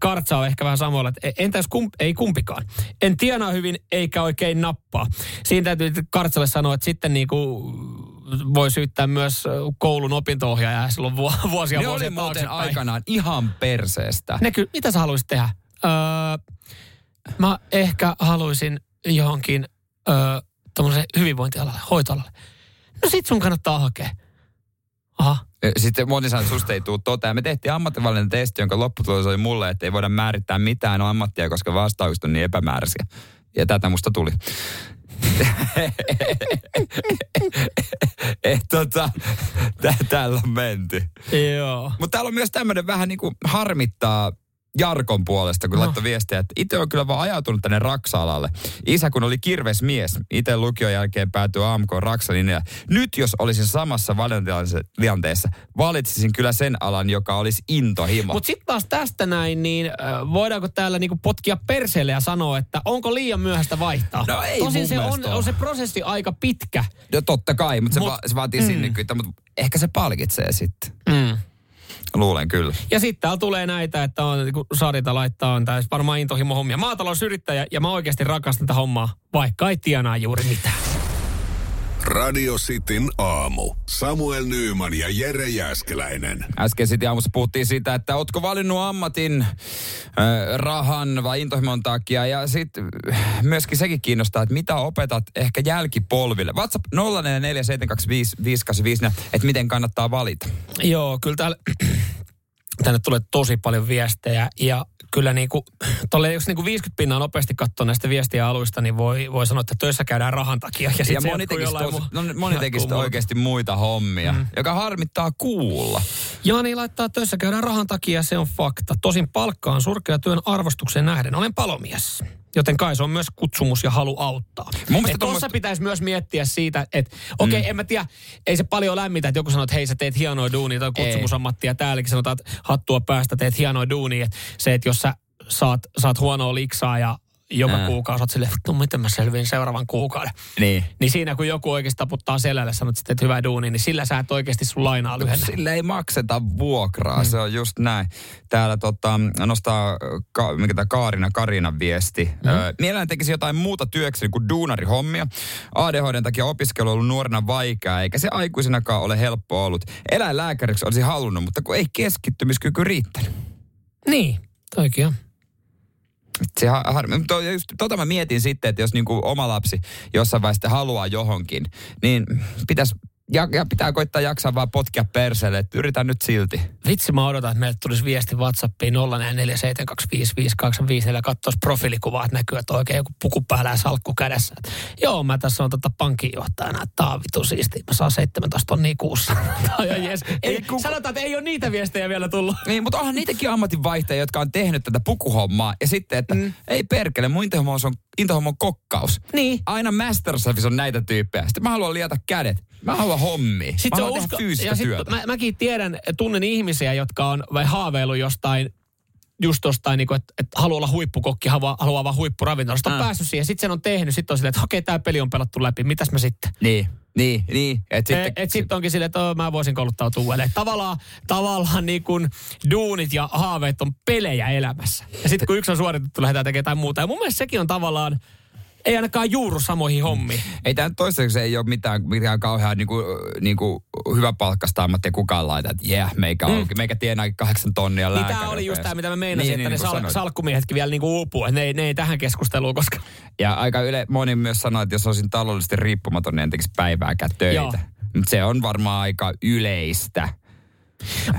Kartsa on ehkä vähän samalla, että entäs kump, ei kumpikaan. En tienaa hyvin eikä oikein nappaa. Siinä täytyy Kartsalle sanoa, että sitten niinku voi syyttää myös koulun opinto-ohjaajaa silloin vu- vuosia Ne oli vuosia muuten aikanaan ihan perseestä. Ne kyllä, mitä sä haluaisit tehdä? Öö, mä ehkä haluaisin johonkin öö, hyvinvointialalle, hoitoalalle. No sit sun kannattaa hakea. Aha. Sitten moni sanoi, että susta ei tule toteen. Me tehtiin ammattivallinen testi, jonka lopputulos oli mulle, että ei voida määrittää mitään ammattia, koska vastaukset on niin epämääräisiä. Ja tätä musta tuli. Eh, tota, tä, täällä on menty. Joo. Mutta täällä on myös tämmöinen vähän niin kuin harmittaa Jarkon puolesta, kun no. laittoi viestiä, että itse on kyllä vaan ajautunut tänne Raksa-alalle. Isä kun oli kirvesmies, itse lukion jälkeen päätyi AMK Raksanin ja nyt jos olisin samassa valintilanteessa, valitsisin kyllä sen alan, joka olisi intohimo. Mutta sitten taas tästä näin, niin voidaanko täällä niinku potkia perseelle ja sanoa, että onko liian myöhäistä vaihtaa? No ei Tosin se on, on se prosessi aika pitkä. No totta kai, mutta se, Mut- va- se vaatii mm. sinnikkyyttä, mutta ehkä se palkitsee sitten. Mm. Luulen kyllä. Ja sitten täällä tulee näitä, että on, kun Sarita laittaa, on tää varmaan intohimo hommia. Maatalousyrittäjä ja mä oikeasti rakastan tätä hommaa, vaikka ei tienaa juuri mitään. Radio Cityn aamu. Samuel Nyyman ja Jere Jäskeläinen. Äsken sitten aamussa puhuttiin siitä, että ootko valinnut ammatin, äh, rahan vai intohimon takia. Ja sitten myöskin sekin kiinnostaa, että mitä opetat ehkä jälkipolville. WhatsApp 0447255854, että miten kannattaa valita. Joo, kyllä täällä, tänne tulee tosi paljon viestejä ja kyllä niin kuin, tolle, jos niin kuin 50 pinnaa nopeasti katsoo näistä viestiä aluista, niin voi, voi sanoa, että töissä käydään rahan takia. Ja, Ja moni tekisi, muu- no, moni tekisi oikeasti muita hommia, mm. joka harmittaa kuulla. Jani laittaa töissä käydään rahan takia, se on fakta. Tosin palkka on surkea työn arvostukseen nähden. Olen palomies. Joten kai se on myös kutsumus ja halu auttaa. Mun Tuossa tommoista- pitäisi myös miettiä siitä, että okei, okay, mm. en mä tiedä, ei se paljon lämmitä, että joku sanoo, että hei sä teet hienoa duunia, tai kutsumusammattia, ja täälläkin sanotaan, että hattua päästä teet hienoa duunia. Et se, että jos sä saat, saat huonoa liksaa ja joka Ää. kuukausi oot silleen, vittu, miten mä selviin seuraavan kuukauden. Niin. Niin siinä kun joku oikeasti taputtaa selälle ja sanoo, että hyvää duunia, niin sillä sä et oikeasti sun lainaa lyhennä. Sille ei makseta vuokraa, mm. se on just näin. Täällä tota, nostaa ka, mikä tää Kaarina Karinan viesti. Mm. Öö, mielellään tekisi jotain muuta työkseni kuin duunarihommia. ADHDn takia opiskelu on ollut nuorena vaikeaa, eikä se aikuisenakaan ole helppo ollut. Eläinlääkäriksi olisi halunnut, mutta kun ei keskittymiskyky riittänyt. Niin, toikin on. Se ha, har, to, just, tota mä mietin sitten, että jos niinku oma lapsi jossain vaiheessa haluaa johonkin, niin pitäisi ja, ja pitää koittaa jaksaa vaan potkia perseelle, että yritän nyt silti. Vitsi mä odotan, että meille tulisi viesti Whatsappiin 0447255854 ja katsoisi profiilikuvaa, että näkyy, että oikein joku puku päällä ja salkku kädessä. Et, Joo, mä tässä on tota pankinjohtajana, että tää on vitu siisti. Mä saan 17 tonnia kuussa. On jees. Ei, sanotaan, että ei ole niitä viestejä vielä tullut. Niin, mutta onhan niitäkin ammatinvaihtajia, jotka on tehnyt tätä pukuhommaa. Ja sitten, että mm. ei perkele, mun intohommo on, intohommo on kokkaus. Niin. Aina Masterchefissa on näitä tyyppejä. Sitten mä haluan liata kädet. Mä haluan hommia. Sit mä usko- fyysistä ja sit työtä. Mä, mäkin tiedän, tunnen ihmisiä, jotka on vai haaveillut jostain just tostain, niin että, että haluaa olla huippukokki, haluaa, haluaa vaan huippuravintolasta. On Ah. päässyt siihen, sitten sen on tehnyt, sitten on silleen, että okei, tämä peli on pelattu läpi, mitäs mä sitten? Niin, niin, niin. Et sitten, Sitten et sit onkin silleen, että "Oo, mä voisin kouluttautua uudelleen. Tavallaan, tavallaan niin kuin duunit ja haaveet on pelejä elämässä. Ja sitten kun yksi on suoritettu, lähdetään tekemään jotain muuta. Ja mun mielestä sekin on tavallaan, ei ainakaan juuru samoihin hommiin. ei tämä toistaiseksi ei ole mitään, mitään kauhean niinku, niinku hyvä palkkasta ammattia kukaan laita, että yeah, meikä, mm. auki, meikä tienaa kahdeksan tonnia Niin lääkäri. tämä oli just tämä, mitä mä meinasin, Niin, että niin, ne niin kuin sal- sanoit. salkkumiehetkin vielä niinku uupuu. Että ne, ei- ne ei tähän keskusteluun, koska... Ja aika yle, moni myös sanoi, että jos olisin taloudellisesti riippumaton, niin en tekisi päivääkään töitä. Joo. Mutta se on varmaan aika yleistä.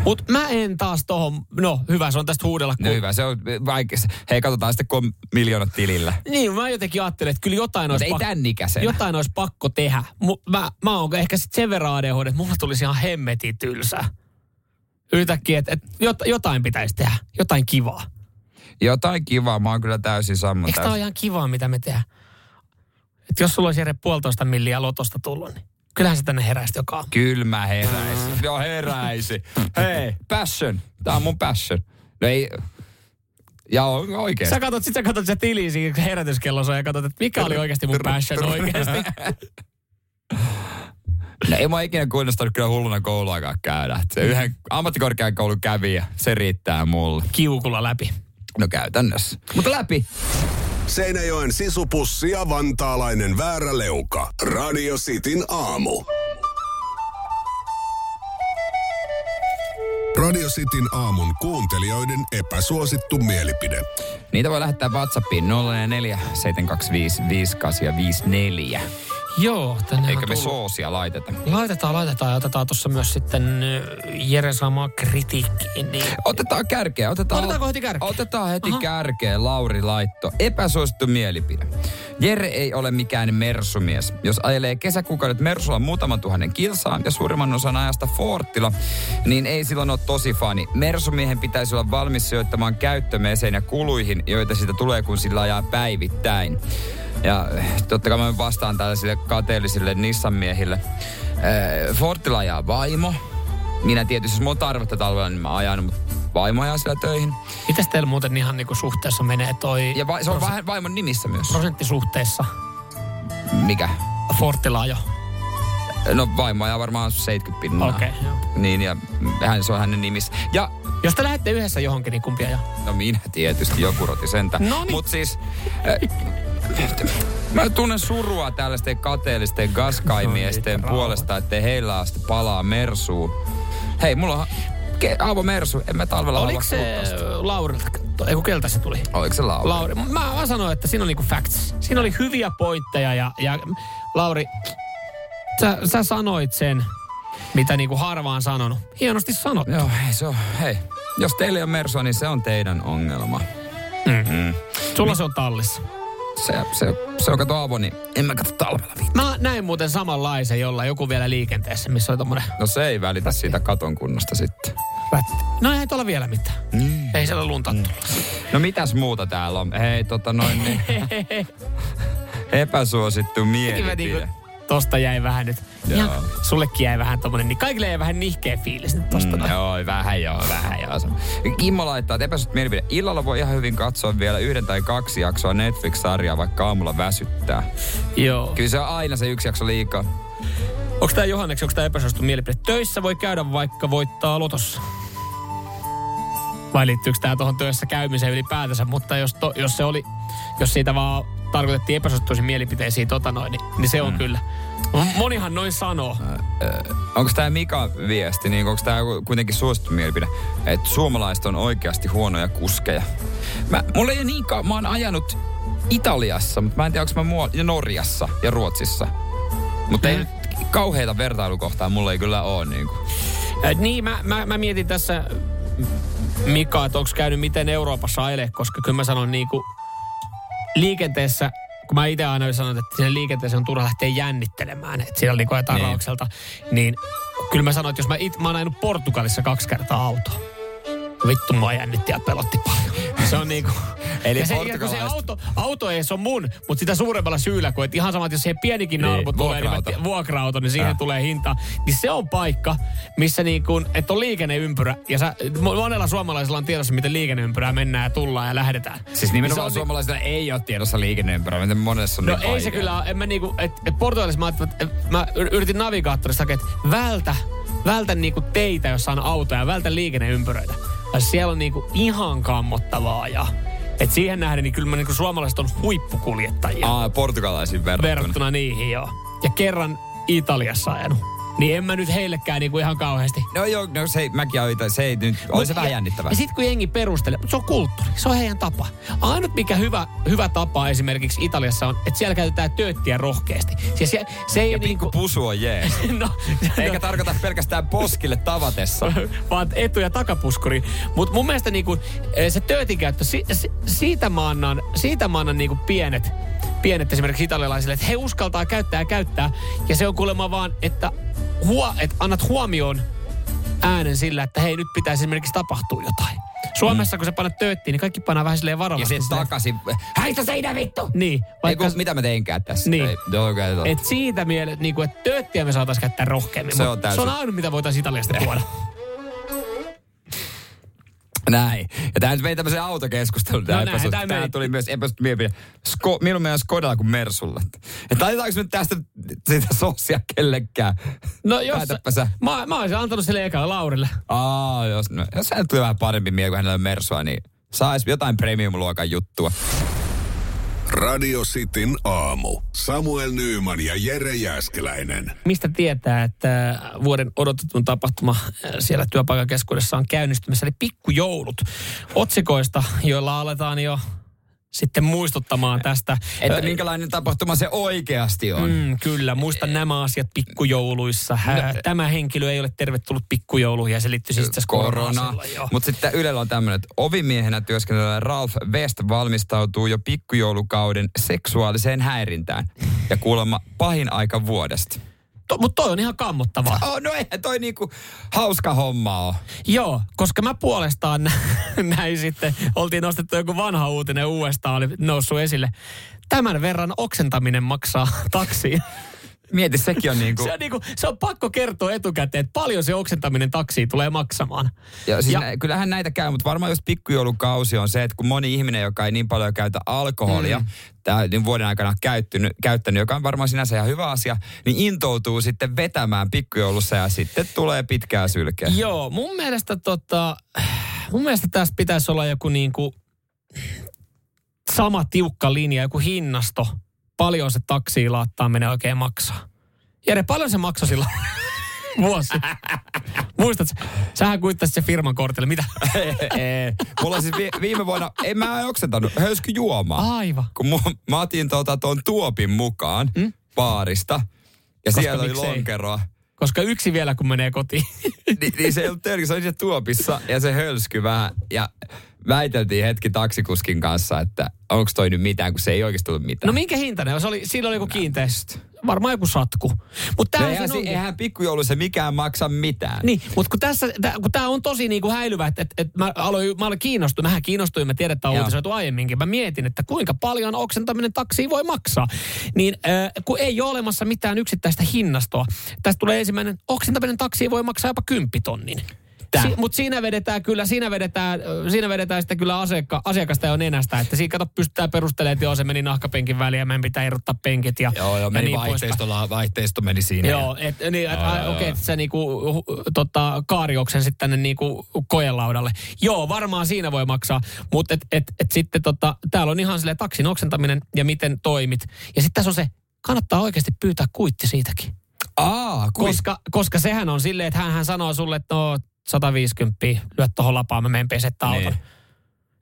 Mutta mä en taas tohon, no hyvä se on tästä huudella. Kun, No hyvä, se on vaikea. Hei, katsotaan sitten, kun on miljoonat tilillä. Niin, mä jotenkin ajattelin, että kyllä jotain Mutta olisi, ei ikäisenä. jotain olisi pakko tehdä. Mu, mä, mä oon ehkä sitten sen verran ADHD, että mulla tulisi ihan hemmetin tylsää. Yhtäkkiä, että et jot, jotain pitäisi tehdä. Jotain kivaa. Jotain kivaa, mä oon kyllä täysin sammon. Eikö tämä ole ihan kivaa, mitä me tehdään? Että jos sulla olisi Jere puolitoista milliä lotosta tullut, niin kyllähän se tänne heräisi joka aamu. Kyllä mä heräisin. Joo, heräisi. Hei, passion. Tää on mun passion. No ei... Ja on oikeesti. Sä katot, sit sä katot se tili siinä herätyskellossa ja katsot, että mikä oli oikeasti mun passion oikeasti. No ei mua ikinä kiinnostanut kyllä hulluna kouluaikaa käydä. Se yhden ammattikorkeakoulun kävijä, se riittää mulle. Kiukulla läpi. No käytännössä. Mutta läpi. Seinäjoen sisupussi ja vantaalainen vääräleuka. Radio Cityn aamu. Radio Cityn aamun kuuntelijoiden epäsuosittu mielipide. Niitä voi lähettää WhatsAppiin 044 725 5854. Joo, tänne Eikä me soosia laiteta. Laitetaan, laitetaan ja otetaan tuossa myös sitten ö, Jere saamaa kritiikkiin. Niin Otetaan kärkeä. Otetaan, Otetaanko heti kärkeä? Otetaan heti Aha. kärkeä. Lauri laitto. Epäsuosittu mielipide. Jere ei ole mikään mersumies. Jos ajelee kesäkuukaudet Mersulla muutaman tuhannen kilsaa ja suurimman osan ajasta Fortilla, niin ei silloin ole tosi fani. Mersumiehen pitäisi olla valmis sijoittamaan käyttömeseen ja kuluihin, joita siitä tulee, kun sillä ajaa päivittäin. Ja totta kai mä vastaan tällaisille kateellisille Nissan-miehille. Eh, Fortilla ajaa vaimo. Minä tietysti, jos mulla on tarvetta talvella, niin mä ajan, mutta vaimo ajaa siellä töihin. Mitäs teillä muuten ihan niinku suhteessa menee toi Ja va- se on vähän vaimon nimissä myös. prosenttisuhteessa Mikä? Fortilaajo? No vaimo ajaa varmaan 70 pinnaa. Okei, joo. Niin, ja hän, se on hänen nimissä. Ja Jos te lähdette yhdessä johonkin, niin kumpia jo? No minä tietysti, joku roti sentä. Noniin. Mut siis, äh, mä tunnen surua tällaisten kateellisten gaskaimiesten Oi, puolesta, ettei heillä asti palaa mersuun. Hei, mulla on ke- Aavo Mersu, en mä talvella Oliko se tosta. Laurilta? Ei kun keltä se tuli? Oliko se Lauri? Lauri. Mä, mä sanoin, että siinä oli niinku facts. Siinä oli hyviä pointteja ja, ja Lauri, sä, sä sanoit sen, mitä niinku harvaan sanonut. Hienosti sanottu. Joo, hei, se on, hei. Jos teillä ei ole Mersua, niin se on teidän ongelma. Sulla se on tallissa. Se, se, se on kato Aavo, niin en mä katso talvella viittä. Mä näin muuten samanlaisen, jolla joku vielä liikenteessä, missä oli tommonen No se ei välitä siitä katon kunnosta sitten. rätti. No ei tuolla vielä mitään. Niin. Ei siellä lunta tullut. No mitäs muuta täällä on? Hei, tota noin niin. Epäsuosittu Mäkin mä mielipide. niinku, tosta jäi vähän nyt. Joo. Sullekin jäi vähän tommonen, niin kaikille jäi vähän nihkeä fiilis nyt tosta. Mm, joo, vähän joo, vähän joo. Kimmo laittaa, että epäsuosittu mielipide. Illalla voi ihan hyvin katsoa vielä yhden tai kaksi jaksoa Netflix-sarjaa, vaikka aamulla väsyttää. Joo. Kyllä se on aina se yksi jakso liikaa. Onko tää Johanneksi, onko tää epäsuosittu mielipide? Töissä voi käydä vaikka voittaa lotossa. Vai liittyykö tää tuohon työssä käymiseen ylipäätänsä, mutta jos, to, jos se oli, jos siitä vaan tarkoitettiin epäsuosittuisiin mielipiteisiin tota noin, niin, niin se on mm. kyllä. Monihan noin sanoo. Onko tämä Mika viesti, niin onko tämä kuitenkin suosittu mielipide, että suomalaiset on oikeasti huonoja kuskeja? Mä, mulla ei ole niin ka- mä oon ajanut Italiassa, mutta mä en tiedä, onko mä mua, ja Norjassa ja Ruotsissa. Mutta ei nyt kauheita vertailukohtaa mulla ei kyllä ole. Niin kuin. Äh, niin, mä, mä, mä mietin tässä, Mika, että onko käynyt miten Euroopassa ajelee, koska kyllä mä sanon niin kuin liikenteessä, kun mä itse aina sanon, että sinne liikenteeseen on turha lähteä jännittelemään, että siellä niin ajetaan Niin. raukselta, niin kyllä mä sanon, että jos mä, it, mä oon ajanut Portugalissa kaksi kertaa autoa, vittu mua jännitti ja pelotti paljon. Se on niinku... Eli ja se, ja kun se auto, auto ei se on mun, mutta sitä suuremmalla syyllä, kun et ihan sama, että jos siihen pienikin Niin, narvo tulee, niin vuokra-auto. niin siihen Äh. tulee hinta. Niin se on paikka, missä niin kuin, että on liikenneympyrä. Ja sä, monella suomalaisella on tiedossa, miten liikenneympyrää mennään ja tullaan ja lähdetään. Siis Niin nimenomaan se on suomalaisilla ei ole tiedossa liikenneympyrä, miten monessa on No niin ei se kyllä ole. En mä niinku, et, et Portugalissa mä et mä yr- yritin navigaattorista hakea, että vältä, vältä niinku teitä, jossa on autoja, vältä liikenneympyröitä. Siellä on niinku ihan kammottavaa ja et siihen nähden, niin kyllä mä niinku suomalaiset on huippukuljettajia Aa, portugalaisiin verrattuna. verrattuna niihin joo. Ja kerran Italiassa ajanut. Niin en mä nyt heillekään niinku ihan kauheasti. No joo, no se, mäkin ajoin, se ei nyt, oli se vähän jännittävää. Ja sitten kun jengi perustelee, mutta se on kulttuuri, se on heidän tapa. Ainut mikä hyvä, hyvä tapa esimerkiksi Italiassa on, että siellä käytetään tööttiä rohkeasti. Siis se, se ei Ja niinku... pusu on jees. No, Eikä tarkoita pelkästään poskille tavatessa. vaan etu- ja takapuskuri. Mutta mun mielestä niinku, eh, se töötin käyttö, si, si, siitä mä annan, siitä mä annan niinku pienet, pienet esimerkiksi italialaisille, että he uskaltaa käyttää ja käyttää. Ja se on kuulemma vaan, että, huo, että annat huomioon äänen sillä, että hei nyt pitäisi esimerkiksi tapahtua jotain. Suomessa kun sä panet tööttiin, niin kaikki painaa vähän silleen Ja varovasti. sitten silleen- takaisin. Häistä seinä vittu! Niin, Ei, vaikka, kun, mitä mä teinkään tässä? Niin. Ei, okay, et siitä mielessä, niin kuin, että tööttiä me saataisiin käyttää rohkeammin. Se on täysin. Se on ainut, mitä voitaisiin Italiasta tuoda. Näin. Ja tämä nyt vei tämmöisen autokeskustelun. Tää, No näin, tää meni. tuli myös epäsuosittu mielipide. Sko, minun mielestä Skodalla kuin Mersulla. Että laitetaanko nyt tästä sitä sosia kellekään? No jos, Päätäpä sä. mä, mä olisin antanut sille ekalla Laurille. Aa, jos, no, jos hän tuli vähän parempi mieli, kun hänellä on Mersua, niin saisi jotain premium-luokan juttua. Radio Cityn aamu. Samuel Nyyman ja Jere Jäskeläinen. Mistä tietää, että vuoden odotetun tapahtuma äh, siellä työpaikan keskuudessa on käynnistymässä, eli pikkujoulut. Otsikoista, joilla aletaan jo sitten muistuttamaan tästä. Että minkälainen tapahtuma se oikeasti on. Mm, kyllä, muistan nämä asiat pikkujouluissa. Hä, Tämä henkilö ei ole tervetullut pikkujouluihin ja se liittyy siis koronaan korona. Mutta sitten Ylellä on tämmöinen, että ovimiehenä työskentelevä Ralph West valmistautuu jo pikkujoulukauden seksuaaliseen häirintään. Ja kuulemma pahin aika vuodesta. To, mutta toi on ihan kammottavaa. Oh, no eihän toi niinku hauska homma on. Joo, koska mä puolestaan näin sitten, oltiin nostettu joku vanha uutinen uudestaan, oli noussut esille. Tämän verran oksentaminen maksaa taksiin. Mieti, sekin on niinku... Se on, niinku, se on pakko kertoa etukäteen, että paljon se oksentaminen taksiin tulee maksamaan. Ja siis Ja- ja, kyllähän näitä käy, mutta varmaan just pikkujoulukausi on se, että kun moni ihminen, joka ei niin paljon käytä alkoholia, mm. tää, niin vuoden aikana käyttänyt, käyttänyt, joka on varmaan sinänsä ihan hyvä asia, niin intoutuu sitten vetämään pikkujoulussa ja sitten tulee pitkää sylkeä. Joo, mun mielestä tota, mun mielestä tässä pitäisi olla joku niinku sama tiukka linja, joku hinnasto. Paljon se taksiin laattaa oikein maksaa. Jere, paljon se maksoi silloin vuosi? Muistat, sähän kuittasit se firman kortille. Mitä? Mulla siis vi, viime vuonna, en mä oksentanut, höysky juomaan. Aivan. Kun mu, mä otin tuota, tuon tuopin mukaan mm? baarista, ja Koska siellä oli lonkeroa. Koska yksi vielä, kun menee kotiin. niin, niin se ei ollut tölki, se oli siellä tuopissa ja se hölsky vähän. Ja väiteltiin hetki taksikuskin kanssa, että onko toi nyt mitään, kun se ei oikeasti tullut mitään. No minkä hintainen? Se oli, siinä oli joku kiinteä. Varmaan joku satku. Mutta No eihän, si- eihän pikkujoulussa mikään maksa mitään. Niin, mutta kun tässä, tää, kun tämä on tosi niinku häilyvä, että et, et mä aloin, mä aloin kiinnostua, mähän kiinnostuin, mä tiedän, että on uutisoitu aiemminkin. Mä mietin, että kuinka paljon oksentaminen taksiin voi maksaa. Niin äh, kun ei ole olemassa mitään yksittäistä hinnastoa. Tästä tulee ensimmäinen, oksentaminen taksiin voi maksaa jopa kymppitonnin. Tää. Si- mutta siinä vedetään kyllä, siinä vedetään, siinä vedetään sitten kyllä asiakka, asiakasta jo nenästä, että siinä kato pystytään perustelemaan, että joo se meni nahkapenkin väliin ja meidän pitää erottaa penkit ja, Joo, joo, ja meni niin vaihteistolla, vaihteisto meni siinä. Joo, et, niin, et, okei, että sä niinku, tota, kaarioksen sitten tänne niinku kojelaudalle. Joo, varmaan siinä voi maksaa, mutta et, et, et sitten tota, täällä on ihan sille taksin oksentaminen ja miten toimit. Ja sitten tässä on se, kannattaa oikeasti pyytää kuitti siitäkin. Aa, kui... Koska, koska sehän on silleen, että hän, hän sanoo sulle, että no 150, lyöt tuohon lapaan, mä menen pesettä auton. Niin.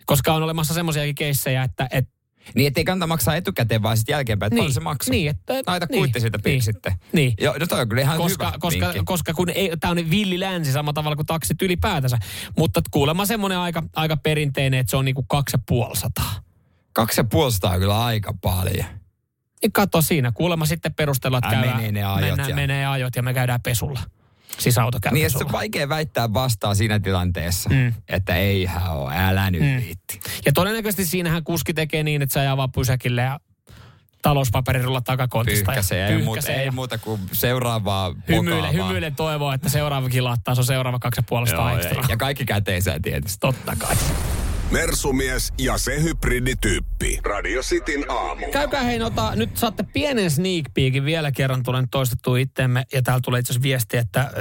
Koska on olemassa semmoisiakin keissejä, että, et, Niin, ettei kannata maksaa etukäteen, vaan sitten jälkeenpäin, että niin, paljon se maksaa. Niin, että, Laita niin, kuitti siitä niin, sitten. Niin. Joo, no toi on kyllä ihan koska, hyvä koska, vinkki. koska kun tämä on villi länsi samalla tavalla kuin taksit ylipäätänsä. Mutta kuulemma semmoinen aika, aika perinteinen, että se on niinku kaksi ja puoli sataa. Kaksi ja puoli sataa on kyllä aika paljon. Niin kato siinä, kuulemma sitten perustellaan, että Ää, käydään, menee ne ajot mennään, ja- menee ajot ja me käydään pesulla. Siis auto käy Niin, se on vaikea väittää vastaan siinä tilanteessa, Mm. että eihän ole, älä nyt Mm. viitti. Ja todennäköisesti siinähän kuski tekee niin, että se ajaa vaan pysäkille ja talouspaperirulla takakontista. Pyyhkäsee, ja ei, muuta, ei muuta kuin seuraavaa hymyile, hymyile toivoa, että seuraavakin laattaa, se on seuraava kaksi ja puoli Joo, ja kaikki käteisää tietysti. Totta kai. Mersumies ja se hybridityyppi. Radio Cityn aamu. Käykää hei, nota, nyt saatte pienen sneak peekin vielä kerran tulen toistettua itteemme. Ja täällä tulee itse asiassa viesti, että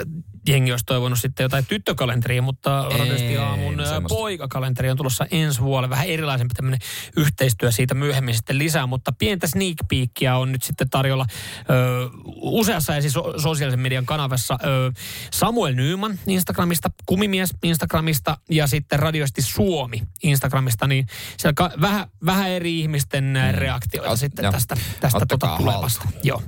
jengi olisi toivonut sitten jotain tyttökalenteria, mutta Ei, Radiosti aamun semmoista. poikakalenteri on tulossa ensi vuodelle. Vähän erilaisempi tämmöinen yhteistyö siitä myöhemmin sitten lisää, mutta pientä sneak peekia on nyt sitten tarjolla ö, useassa esi so- sosiaalisen median kanavassa. Ö, Samuel Nyman Instagramista, Kumimies Instagramista ja sitten Radiosti Suomi Instagramista, niin siellä ka- vähän, vähän eri ihmisten mm. reaktioita Ot- sitten joo. tästä, tästä tota tulevasta. Joo.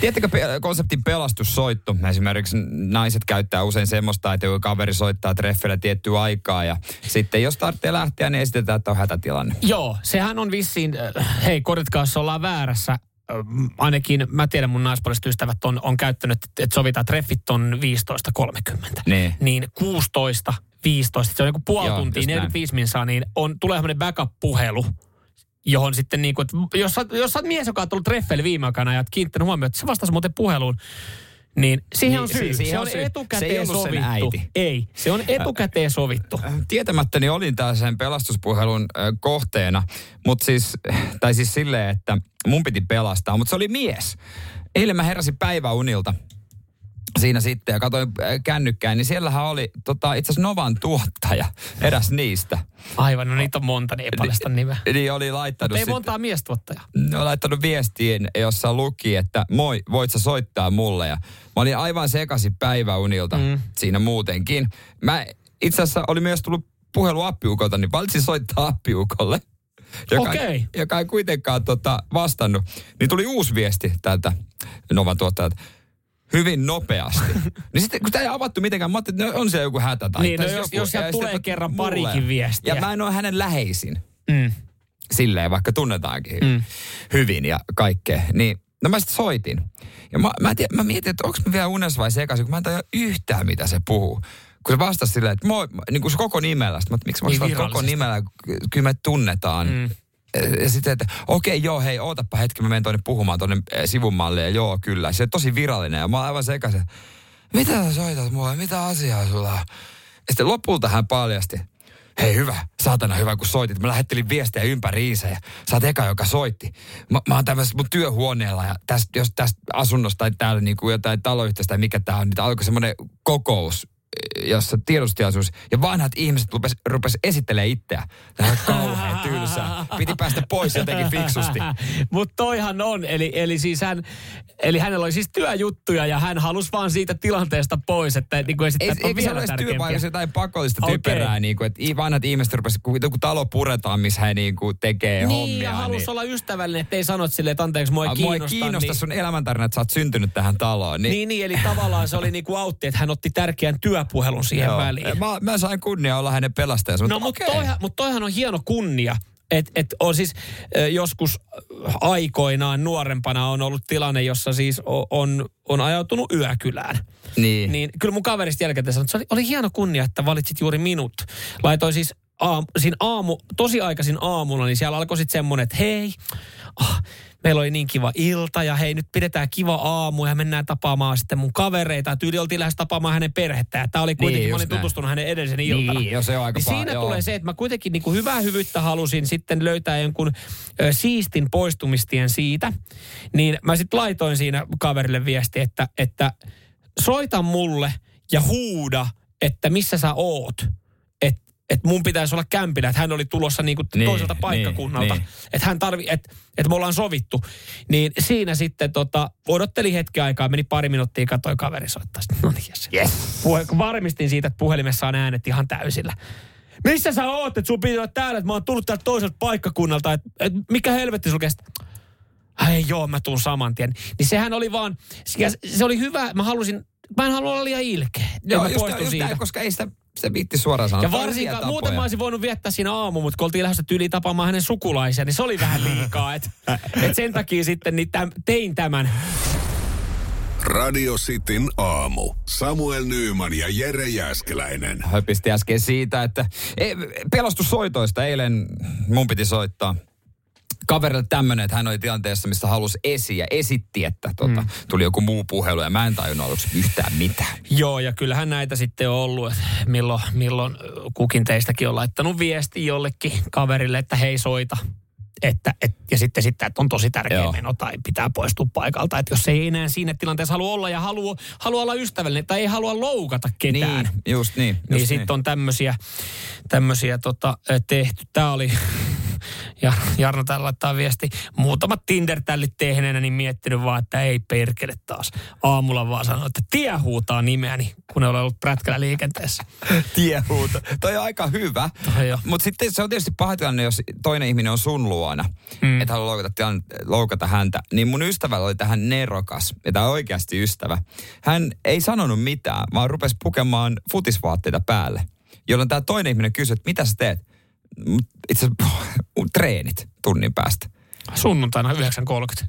Tiedättekö pe- konseptin pelastussoitto? Esimerkiksi naiset käyttää usein semmoista, että joku kaveri soittaa treffeillä tiettyä aikaa ja sitten jos tarvitsee lähteä, niin esitetään, että on hätätilanne. Joo, sehän on vissiin, äh, hei korjatkaa, jos ollaan väärässä. Äh, Ainakin mä tiedän, mun naispuoliset ystävät on, on käyttänyt, että sovitaan treffit on 15.30. Niin. Niin 16, 15, se on joku puoli Joo, tuntia, just näin. 45 minsaa, niin on, tulee semmoinen backup-puhelu, johon sitten niin kuin, että jos, sä, jos sä oot mies, joka on tullut treffeille viime aikana ja oot kiinnittänyt huomioon, että se vastasi muuten puheluun, niin siihen Niin, on syy. si- siihen se on on syy. Se etukäteen ei ollut sen sovittu. äiti. Ei, se on etukäteen sovittu. Tietämättäni olin tällaisen pelastuspuhelun kohteena, mutta siis, tai siis silleen, että mun piti pelastaa, mutta se oli mies. Eilen mä heräsin päiväunilta siinä sitten ja katsoin ö, kännykkään, niin siellähän oli tota, itse asiassa Novan tuottaja, eräs niistä. Aivan, no niitä on monta, niin ei paljasta nimeä. Niin oli laittanut Ei sitten- montaa miestuottajaa. ne on laittanut viestiin, jossa luki, että moi, voit sä soittaa mulle. Ja mä olin aivan sekaisin päiväunilta mm. siinä muutenkin. Mä itse asiassa oli myös tullut puhelu appiukolta, niin valitsin soittaa appiukolle. joka, Okei. joka ei kuitenkaan tota, vastannut, niin tuli uusi viesti tältä Novan tuottajalta. Hyvin nopeasti. niin sitten kun tämä ei avattu mitenkään, mä ajattelin, että no on se joku hätä tai Niin, no jos- joku. jos sieltä Ja tulee sitten kerran mulle. parikin viestiä. Ja mä en ole hänen läheisin Mm. silleen, vaikka tunnetaankin Mm. hyvin ja kaikkea. Niin, no mä sitten soitin. Ja mä, mä, en tiedä, mä mietin, että onko mä vielä unessa vai sekaisin, kun mä en tajua yhtään, mitä se puhuu. Kun se vastasi silleen, että moi, niin kuin se koko nimellä. Sitten mä, miksi mä Niin koko nimellä, ky- kyllä me tunnetaan. Mm. Ja sitten, että okei, joo, hei, ootappa hetki, mä menen tuonne puhumaan tuonne sivumalle. Ja joo, kyllä. Se on tosi virallinen. Ja mä oon aivan sekaisin. Mitä sä soitat mulle? Mitä asiaa sulla on? Ja sitten lopulta hän paljasti. Hei hyvä, saatana hyvä kun soitit. Mä lähettelin viestejä ympäriinsä ja sä oot eka, joka soitti. Mä, mä oon tämmöisessä mun työhuoneella ja tästä, jos tästä asunnosta tai täällä niin kuin jotain taloyhteistä tai mikä tää on, niin alkoi semmoinen kokous, jossa tiedostilaisuus ja vanhat ihmiset rupes, rupes esittelee itseä. Tämä on kauhean tylsää. Piti päästä pois jotenkin fiksusti. Mutta toihan on, eli, eli siis hän, eli hänellä oli siis työjuttuja ja hän halusi vaan siitä tilanteesta pois, että niin kuin esittää, Ei, että on se vielä tärkeämpiä. työpaikassa jotain pakollista Okei. typerää, niin kuin, että vanhat ihmiset rupesivat, kun joku talo puretaan, missä he niin kuin, tekee Niin, hommia. ja halusi olla ystävällinen, ettei sanot silleen, että anteeksi, mua ei Ah, kiinnosta. Mua ei kiinnosta niin, sun elämäntarina, että sä oot syntynyt tähän taloon. Niin, niin, niin, eli tavallaan se oli niinku autti, että hän otti tärkeän työpuhelun siihen joo. väliin. Mä, mä, sain kunnia olla hänen pelastajansa. No mutta toihan, mut toihan on hieno kunnia. Että et on siis ö, joskus aikoinaan nuorempana on ollut tilanne, jossa siis on, on ajautunut yökylään. Niin. Niin kyllä mun kaverista jälkeen sanoi, että se oli, oli hieno kunnia, että valitsit juuri minut. Laitoin siis aam, siinä aamu, tosi aikaisin aamulla, niin siellä alkoi sitten semmoinen, että hei, ah, meillä oli niin kiva ilta ja hei nyt pidetään kiva aamu ja mennään tapaamaan sitten mun kavereita. Tyyli oltiin lähes tapaamaan hänen perhettään. Tämä oli kuitenkin, Niin, mä olin näin. tutustunut hänen edellisen iltana. Niin, jo se on aika niin paha, siinä joo. tulee se, että mä kuitenkin niin kuin hyvää hyvyyttä halusin sitten löytää jonkun ö, siistin poistumistien siitä. Niin mä sitten laitoin siinä kaverille viesti, että, että soita mulle ja huuda, että missä sä oot. Että et mun pitäisi olla kämpillä, että hän oli tulossa niinku Niin, toiselta niin, paikkakunnalta. niin. Että hän tarvi, että et me ollaan sovittu. Niin siinä sitten tota, odotteli hetken aikaa, meni pari minuuttia, katsoi kaveri soittaa. Sitten, No niin, yes. Yes. Puhe, varmistin siitä, että puhelimessa on äänet ihan täysillä. Missä sä oot, että sun pitää olla täällä, että mä oon tullut täältä toiselta paikkakunnalta, että, että mikä helvetti sulla kestää? Ai joo, mä tuun saman tien. Niin sehän oli vaan, ja se oli hyvä, mä halusin, mä en halua olla liian ilkeä. Joo, mä just, just siitä. näin, koska ei sitä, sitä viitti suoraan sanoa. Ja varsinkaan, tapoja. muuten mä olisin voinut viettää siinä aamu, mutta kun oltiin lähdössä tyyliin tapaamaan hänen sukulaisia, niin se oli vähän liikaa. Et, et sen takia sitten niin täm, tein tämän. Radio Cityn aamu. Samuel Nyyman ja Jere Jäskeläinen. höpisti äsken siitä, että pelastussoitoista eilen mun piti soittaa kaverille tämmönen, että hän oli tilanteessa, missä halusi esiä, esitti, että tota, mm. tuli joku muu puhelu ja mä en tajunnut aluksi yhtään mitään. Joo, ja kyllähän näitä sitten on ollut, että milloin, milloin kukin teistäkin on laittanut viesti jollekin kaverille, että hei soita. Että, et, ja sitten, sitten, että on tosi tärkeä Joo. meno tai pitää poistua paikalta. Että jos ei enää siinä tilanteessa halua olla ja haluaa, haluaa olla ystävällinen tai ei halua loukata ketään. Niin, just niin. Just niin sitten on tämmöisiä, tämmöisiä tota, tehty. Tämä oli, ja Jarno täällä laittaa viesti, muutamat Tinder-tällit tehneenä, niin miettinyt vaan, että ei perkele taas. Aamulla vaan sanoi, että tie huutaa nimeäni, kun oli ollut prätkällä liikenteessä. tiehuuto. Toi on aika hyvä. Mutta sitten se on tietysti paha tilanne, jos toinen ihminen on sun luona, mm. että haluaa loukata, loukata häntä. Niin mun ystävällä oli tähän nerokas, ja tämä oikeasti ystävä. Hän ei sanonut mitään, vaan rupesi pukemaan futisvaatteita päälle. Jolloin tämä toinen ihminen kysyi, että mitä sä teet? "Mut Itse asiassa treenit tunnin päästä. Sunnuntaina 9.30.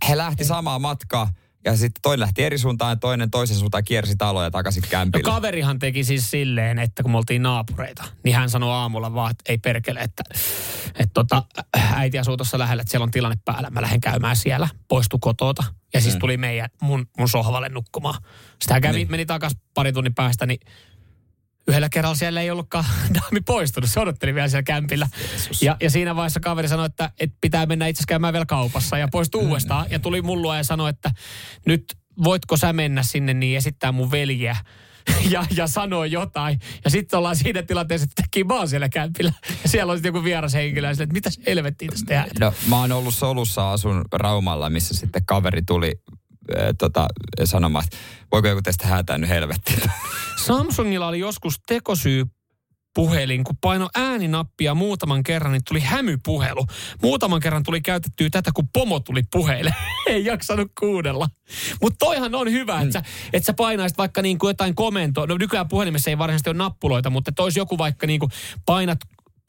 He lähti samaa matkaa, ja sitten toinen lähti eri suuntaan, ja toinen toisen suuntaan kiersi taloja takaisin No kämpille. kaverihan teki siis silleen, että kun me oltiin naapureita, niin hän sanoi aamulla vaan, että ei perkele, että, että tota, äiti asuu tuossa lähellä, että siellä on tilanne päällä. Mä lähden käymään siellä, poistu kotota. Ja siis tuli meidän, mun, mun sohvalle nukkumaan. Sitten hän kävi, Niin. meni takas pari tunnin päästä, niin yhdellä kerralla siellä ei ollutkaan daami poistunut. Se odotteli vielä siellä kämpillä. Ja, ja siinä vaiheessa kaveri sanoi, että, että pitää mennä itse käymään vielä kaupassa ja poistui uudestaan. Ja tuli mun luo ja sanoi, että nyt voitko sä mennä sinne niin esittää mun veljeä. Ja, ja sanoi jotain. Ja sitten ollaan siinä tilanteessa, että kiva on siellä kämpillä. Ja siellä on sitten joku vieras henkilö. Ja sille, että mitäs helvettiä tästä tehdään. No, mä oon ollut solussa, asun Raumalla, missä sitten kaveri tuli äh, tota, sanomaan, että voiko joku teistä häätää nyt helvettiä. Samsungilla oli joskus tekosyy puhelin, kun paino ääninappia muutaman kerran, niin tuli hämypuhelu. Muutaman kerran tuli käytettyä tätä, kun pomo tuli puheille. Ei jaksanut kuudella. Mutta toihan on hyvä, että sä, et sä painaisit vaikka niin kuin jotain komentoa. No nykyään puhelimessa ei varsinaisesti ole nappuloita, mutta tois joku vaikka niin kuin painat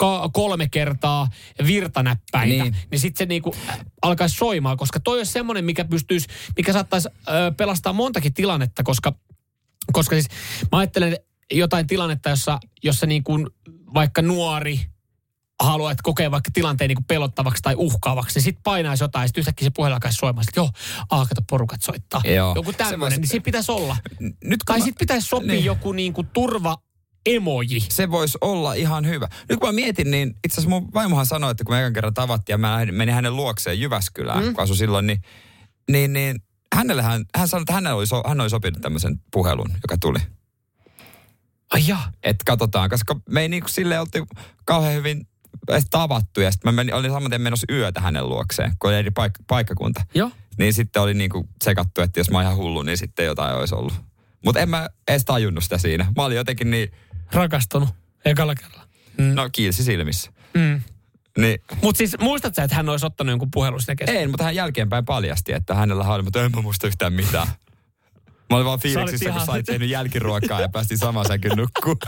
ka- kolme kertaa virtanäppäitä, niin, Niin. sitten se niinku alkaisi soimaan, koska toi olisi semmoinen, mikä pystyisi, mikä saattaisi ö, pelastaa montakin tilannetta, koska, koska siis mä ajattelen jotain tilannetta, jossa, jossa niin kuin vaikka nuori haluaa, että kokee vaikka tilanteen niin kuin pelottavaksi tai uhkaavaksi, niin sitten painaisi jotain, ja sitten yhtäkkiä se puhelin alkaisi soimaan, että joo, aah, kato, porukat soittaa. Joo. Joku tämmöinen, niin siinä pitäisi olla. Nyt Tai mä- sitten pitäisi sopia Niin. joku niin kuin turva emoji. se voisi olla ihan hyvä. Nyt kun mä mietin, niin itse asiassa mun vaimohan sanoi, että kun me ekan kerran tavattiin ja mä menin hänen luokseen Jyväskylään, mm. kun asui silloin, niin, niin, niin hänelle hän, hän sanoi, että hänelle oli, so, hän oli sopinut tämmöisen puhelun, joka tuli. Ai jaa. Että katsotaan, koska me ei niinku silleen oltu kauhean hyvin edes tavattu. Ja sitten mä menin, olin saman tien menossa yötä hänen luokseen, kun oli eri paik- paikkakunta. Joo. Niin sitten oli niinku sekattu, että jos mä oon ihan hullu, niin sitten jotain olisi ollut. Mutta en mä edes tajunnut sitä siinä. Mä olin jotenkin niin, Rakastunut ekalla kerralla. no kiilsi silmissä. Mm. Niin Mutta siis muistat sä, että hän olisi ottanut jonkun puhelun sinne kesken? Ei, mutta hän jälkeenpäin paljasti, että hänellä oli, mutta en mä muista yhtään mitään. Mä olin vaan fiiliksissä, ihan- kun sait tehnyt jälkiruokaa ja päästiin samaan säkyn nukkuun.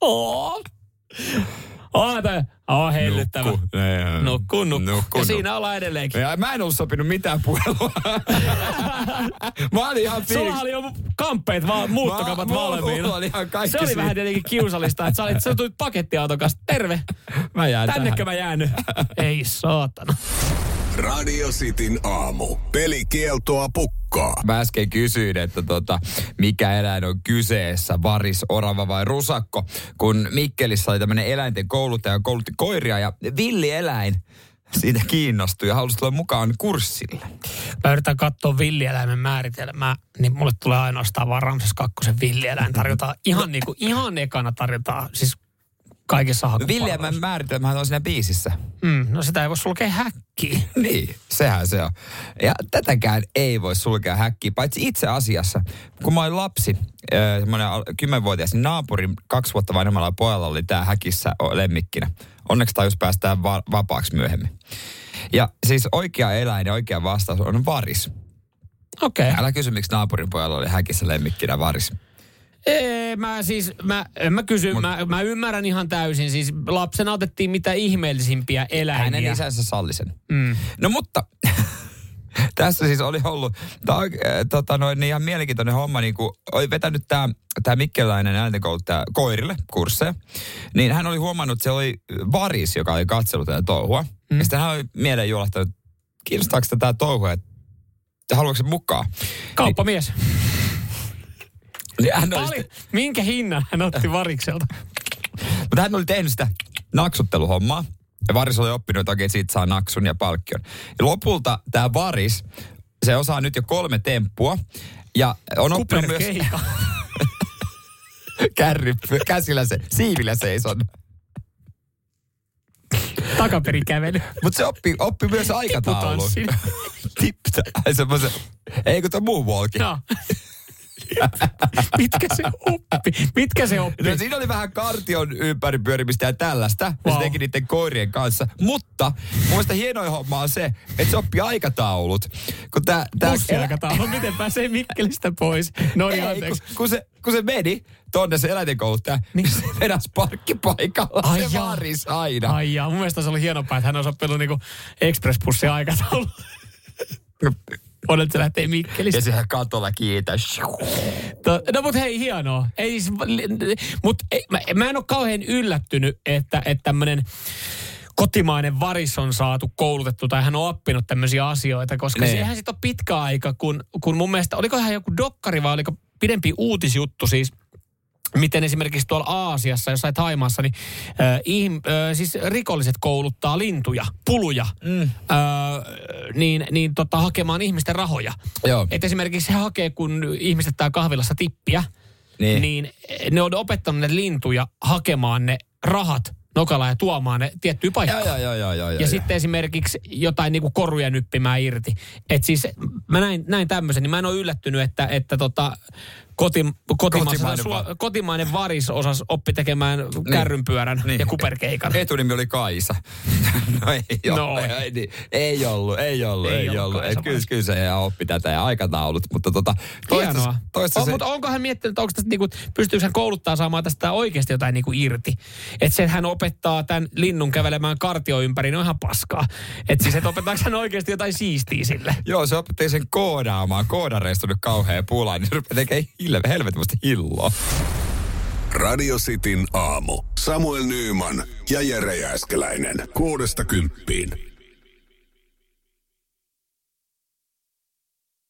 Oh, toi, oh, hellyttävä. Nukku. Nukku, nukku. Nukku, ja siinä ollaan edelleenkin. Ja mä en ollut sopinut mitään puhelua. mä olin ihan Sulla fiiliksissä. oli jo kamppeet, vaan muuttokapat valmiina. mulla oli ihan kaikki Se oli siinä. vähän tietenkin kiusallista, että sä, olit, sä tulit pakettiauton kanssa. Terve. Mä jään Tännekö tähän. mä jäänyt? Ei saatana. Radio Cityn aamu. Pelikieltoa pukkaa. Mä äsken kysyin, että tota, mikä eläin on kyseessä, varis, orava vai rusakko, kun Mikkelissä oli tämmöinen eläinten kouluttaja, koulutti koiria ja villieläin siitä kiinnostui ja halusi tulla mukaan kurssille. Mä yritän katsoa villieläimen määritelmää, niin mulle tulee ainoastaan vaan Ramses kakkosen villieläin. Tarjotaan ihan niinku, ihan ekana tarjotaan, siis kaikissa hakupalveluissa. Villieläimen määritelmähän on siinä biisissä. Mm, no sitä ei voi sulkea häkkiin. Niin, sehän se on. Ja tätäkään ei voi sulkea häkkiä, paitsi itse asiassa. Kun mä olin lapsi, semmoinen kymmenvuotias, niin naapurin kaksi vuotta vanhemmalla pojalla oli tää häkissä lemmikkinä. Onneksi tajus päästään va- vapaaksi myöhemmin. Ja siis oikea eläin ja oikea vastaus on varis. Okei. Okay. Älä kysy, miksi naapurin pojalla oli häkissä lemmikkinä varis. Ei, mä siis, mä, en mä kysy, Mut- mä, mä ymmärrän ihan täysin. Siis lapsena otettiin mitä ihmeellisimpiä eläimiä. Hänen isänsä salli sen. Mm. No mutta, tässä siis oli ollut, tää, äh, tota noin, niin ihan mielenkiintoinen homma, niin kun oli vetänyt tämä tää Mikkeläinen ääntenkouluttaja koirille kursseja, niin hän oli huomannut, että se oli varis, joka oli katsellut tätä touhua. Mm. Ja sitten hän oli mieleen juolahtanut, kiinnostaako tätä touhua, että haluatko se mukaan? Kauppamies. Niin hän oli Pali, minkä hinnan hän otti varikselta? mutta hän oli tehnyt sitä naksutteluhommaa. Ja varis oli oppinut, että okei, siitä saa naksun ja palkkion. Ja lopulta tämä varis, se osaa nyt jo kolme temppua. Ja on oppinut myös Kuperkeika. kärry, käsillä se, siivillä seison. Takaperikävely. Mutta se oppi, oppi myös aikataulun. Tiputanssin. Tipta. Ai semmoisen, ei kun tuo moonwalkin. Joo. Mitkä se oppi? Mitkä se oppi? No siinä oli vähän kartion ympäri pyörimistä ja tällaista. Ja Wow. se teki niiden koirien kanssa. Mutta mun mielestä hienoin homma on se, että se oppii aikataulut. Kun tää, tää Bussiaikataulu. Miten pääsee Mikkelistä pois? No niin, Ei, kun, anteeksi. kun, se, kun se meni tonne se eläintenkouluttaja, niin se vedäs parkkipaikalla Ai se jaa. varis aina. Ai jaa, mun mielestä se oli hienompaa, että hän olisi oppinut niinku expressbussin aikataulu. Odotat, se lähtee Mikkelistä. Ja sehän katolla kiitä. To- No mut hei, hienoa. Ei, siis, mut ei, mä, mä en ole kauhean yllättynyt, että, että tämmönen kotimainen varis on saatu koulutettu tai hän on oppinut tämmöisiä asioita, koska Niin. sehän sitten on pitkä aika, kun, kun mun mielestä, oliko ihan joku dokkari vai oliko pidempi uutisjuttu siis, miten esimerkiksi tuolla Aasiassa, jossain Taimaassa, niin, äh, ihm, äh, siis rikolliset kouluttaa lintuja, puluja, mm. äh, niin, niin tota, hakemaan ihmisten rahoja. Joo. Et esimerkiksi he hakee, kun ihmiset tää kahvilassa tippiä, Niin. niin. ne on opettanut ne lintuja hakemaan ne rahat nokalla ja tuomaan ne tiettyyn paikkaan. Joo, joo, joo, joo, joo, Ja joo. sitten esimerkiksi jotain niinku koruja nyppimään irti. Et siis mä näin, näin tämmöisen, niin mä en ole yllättynyt, että, että tota, koti, kotimainen, sua, va- kotimainen varis osas oppi tekemään kärrynpyörän Niin. ja kuperkeikan. Etunimi oli Kaisa. no ei No ollut. ei. ei, niin. ei ollut, ei ollut, Ei ei, ollut ollut. Kaisa Et kyllä, kyllä se oppi tätä ja aikataulut, mutta tota, Hienoa. toista, toista on, se, Mutta onko hän miettinyt, onko tästä niinku, pystyykö hän kouluttaa saamaan tästä oikeasti jotain niinku irti? Että hän opettaa tämän linnun kävelemään kartio ympäri, ne on ihan paskaa. Että siis, että opetaako hän oikeasti jotain siistiä sille? Joo, se opetti sen koodaamaan. Koodareista on nyt kauhean pula, niin se rupeaa tekemään hilve, helvetimästi hilloa. Radio Cityn aamu. Samuel Nyyman ja Jere Jääskeläinen. Kuudesta kymppiin.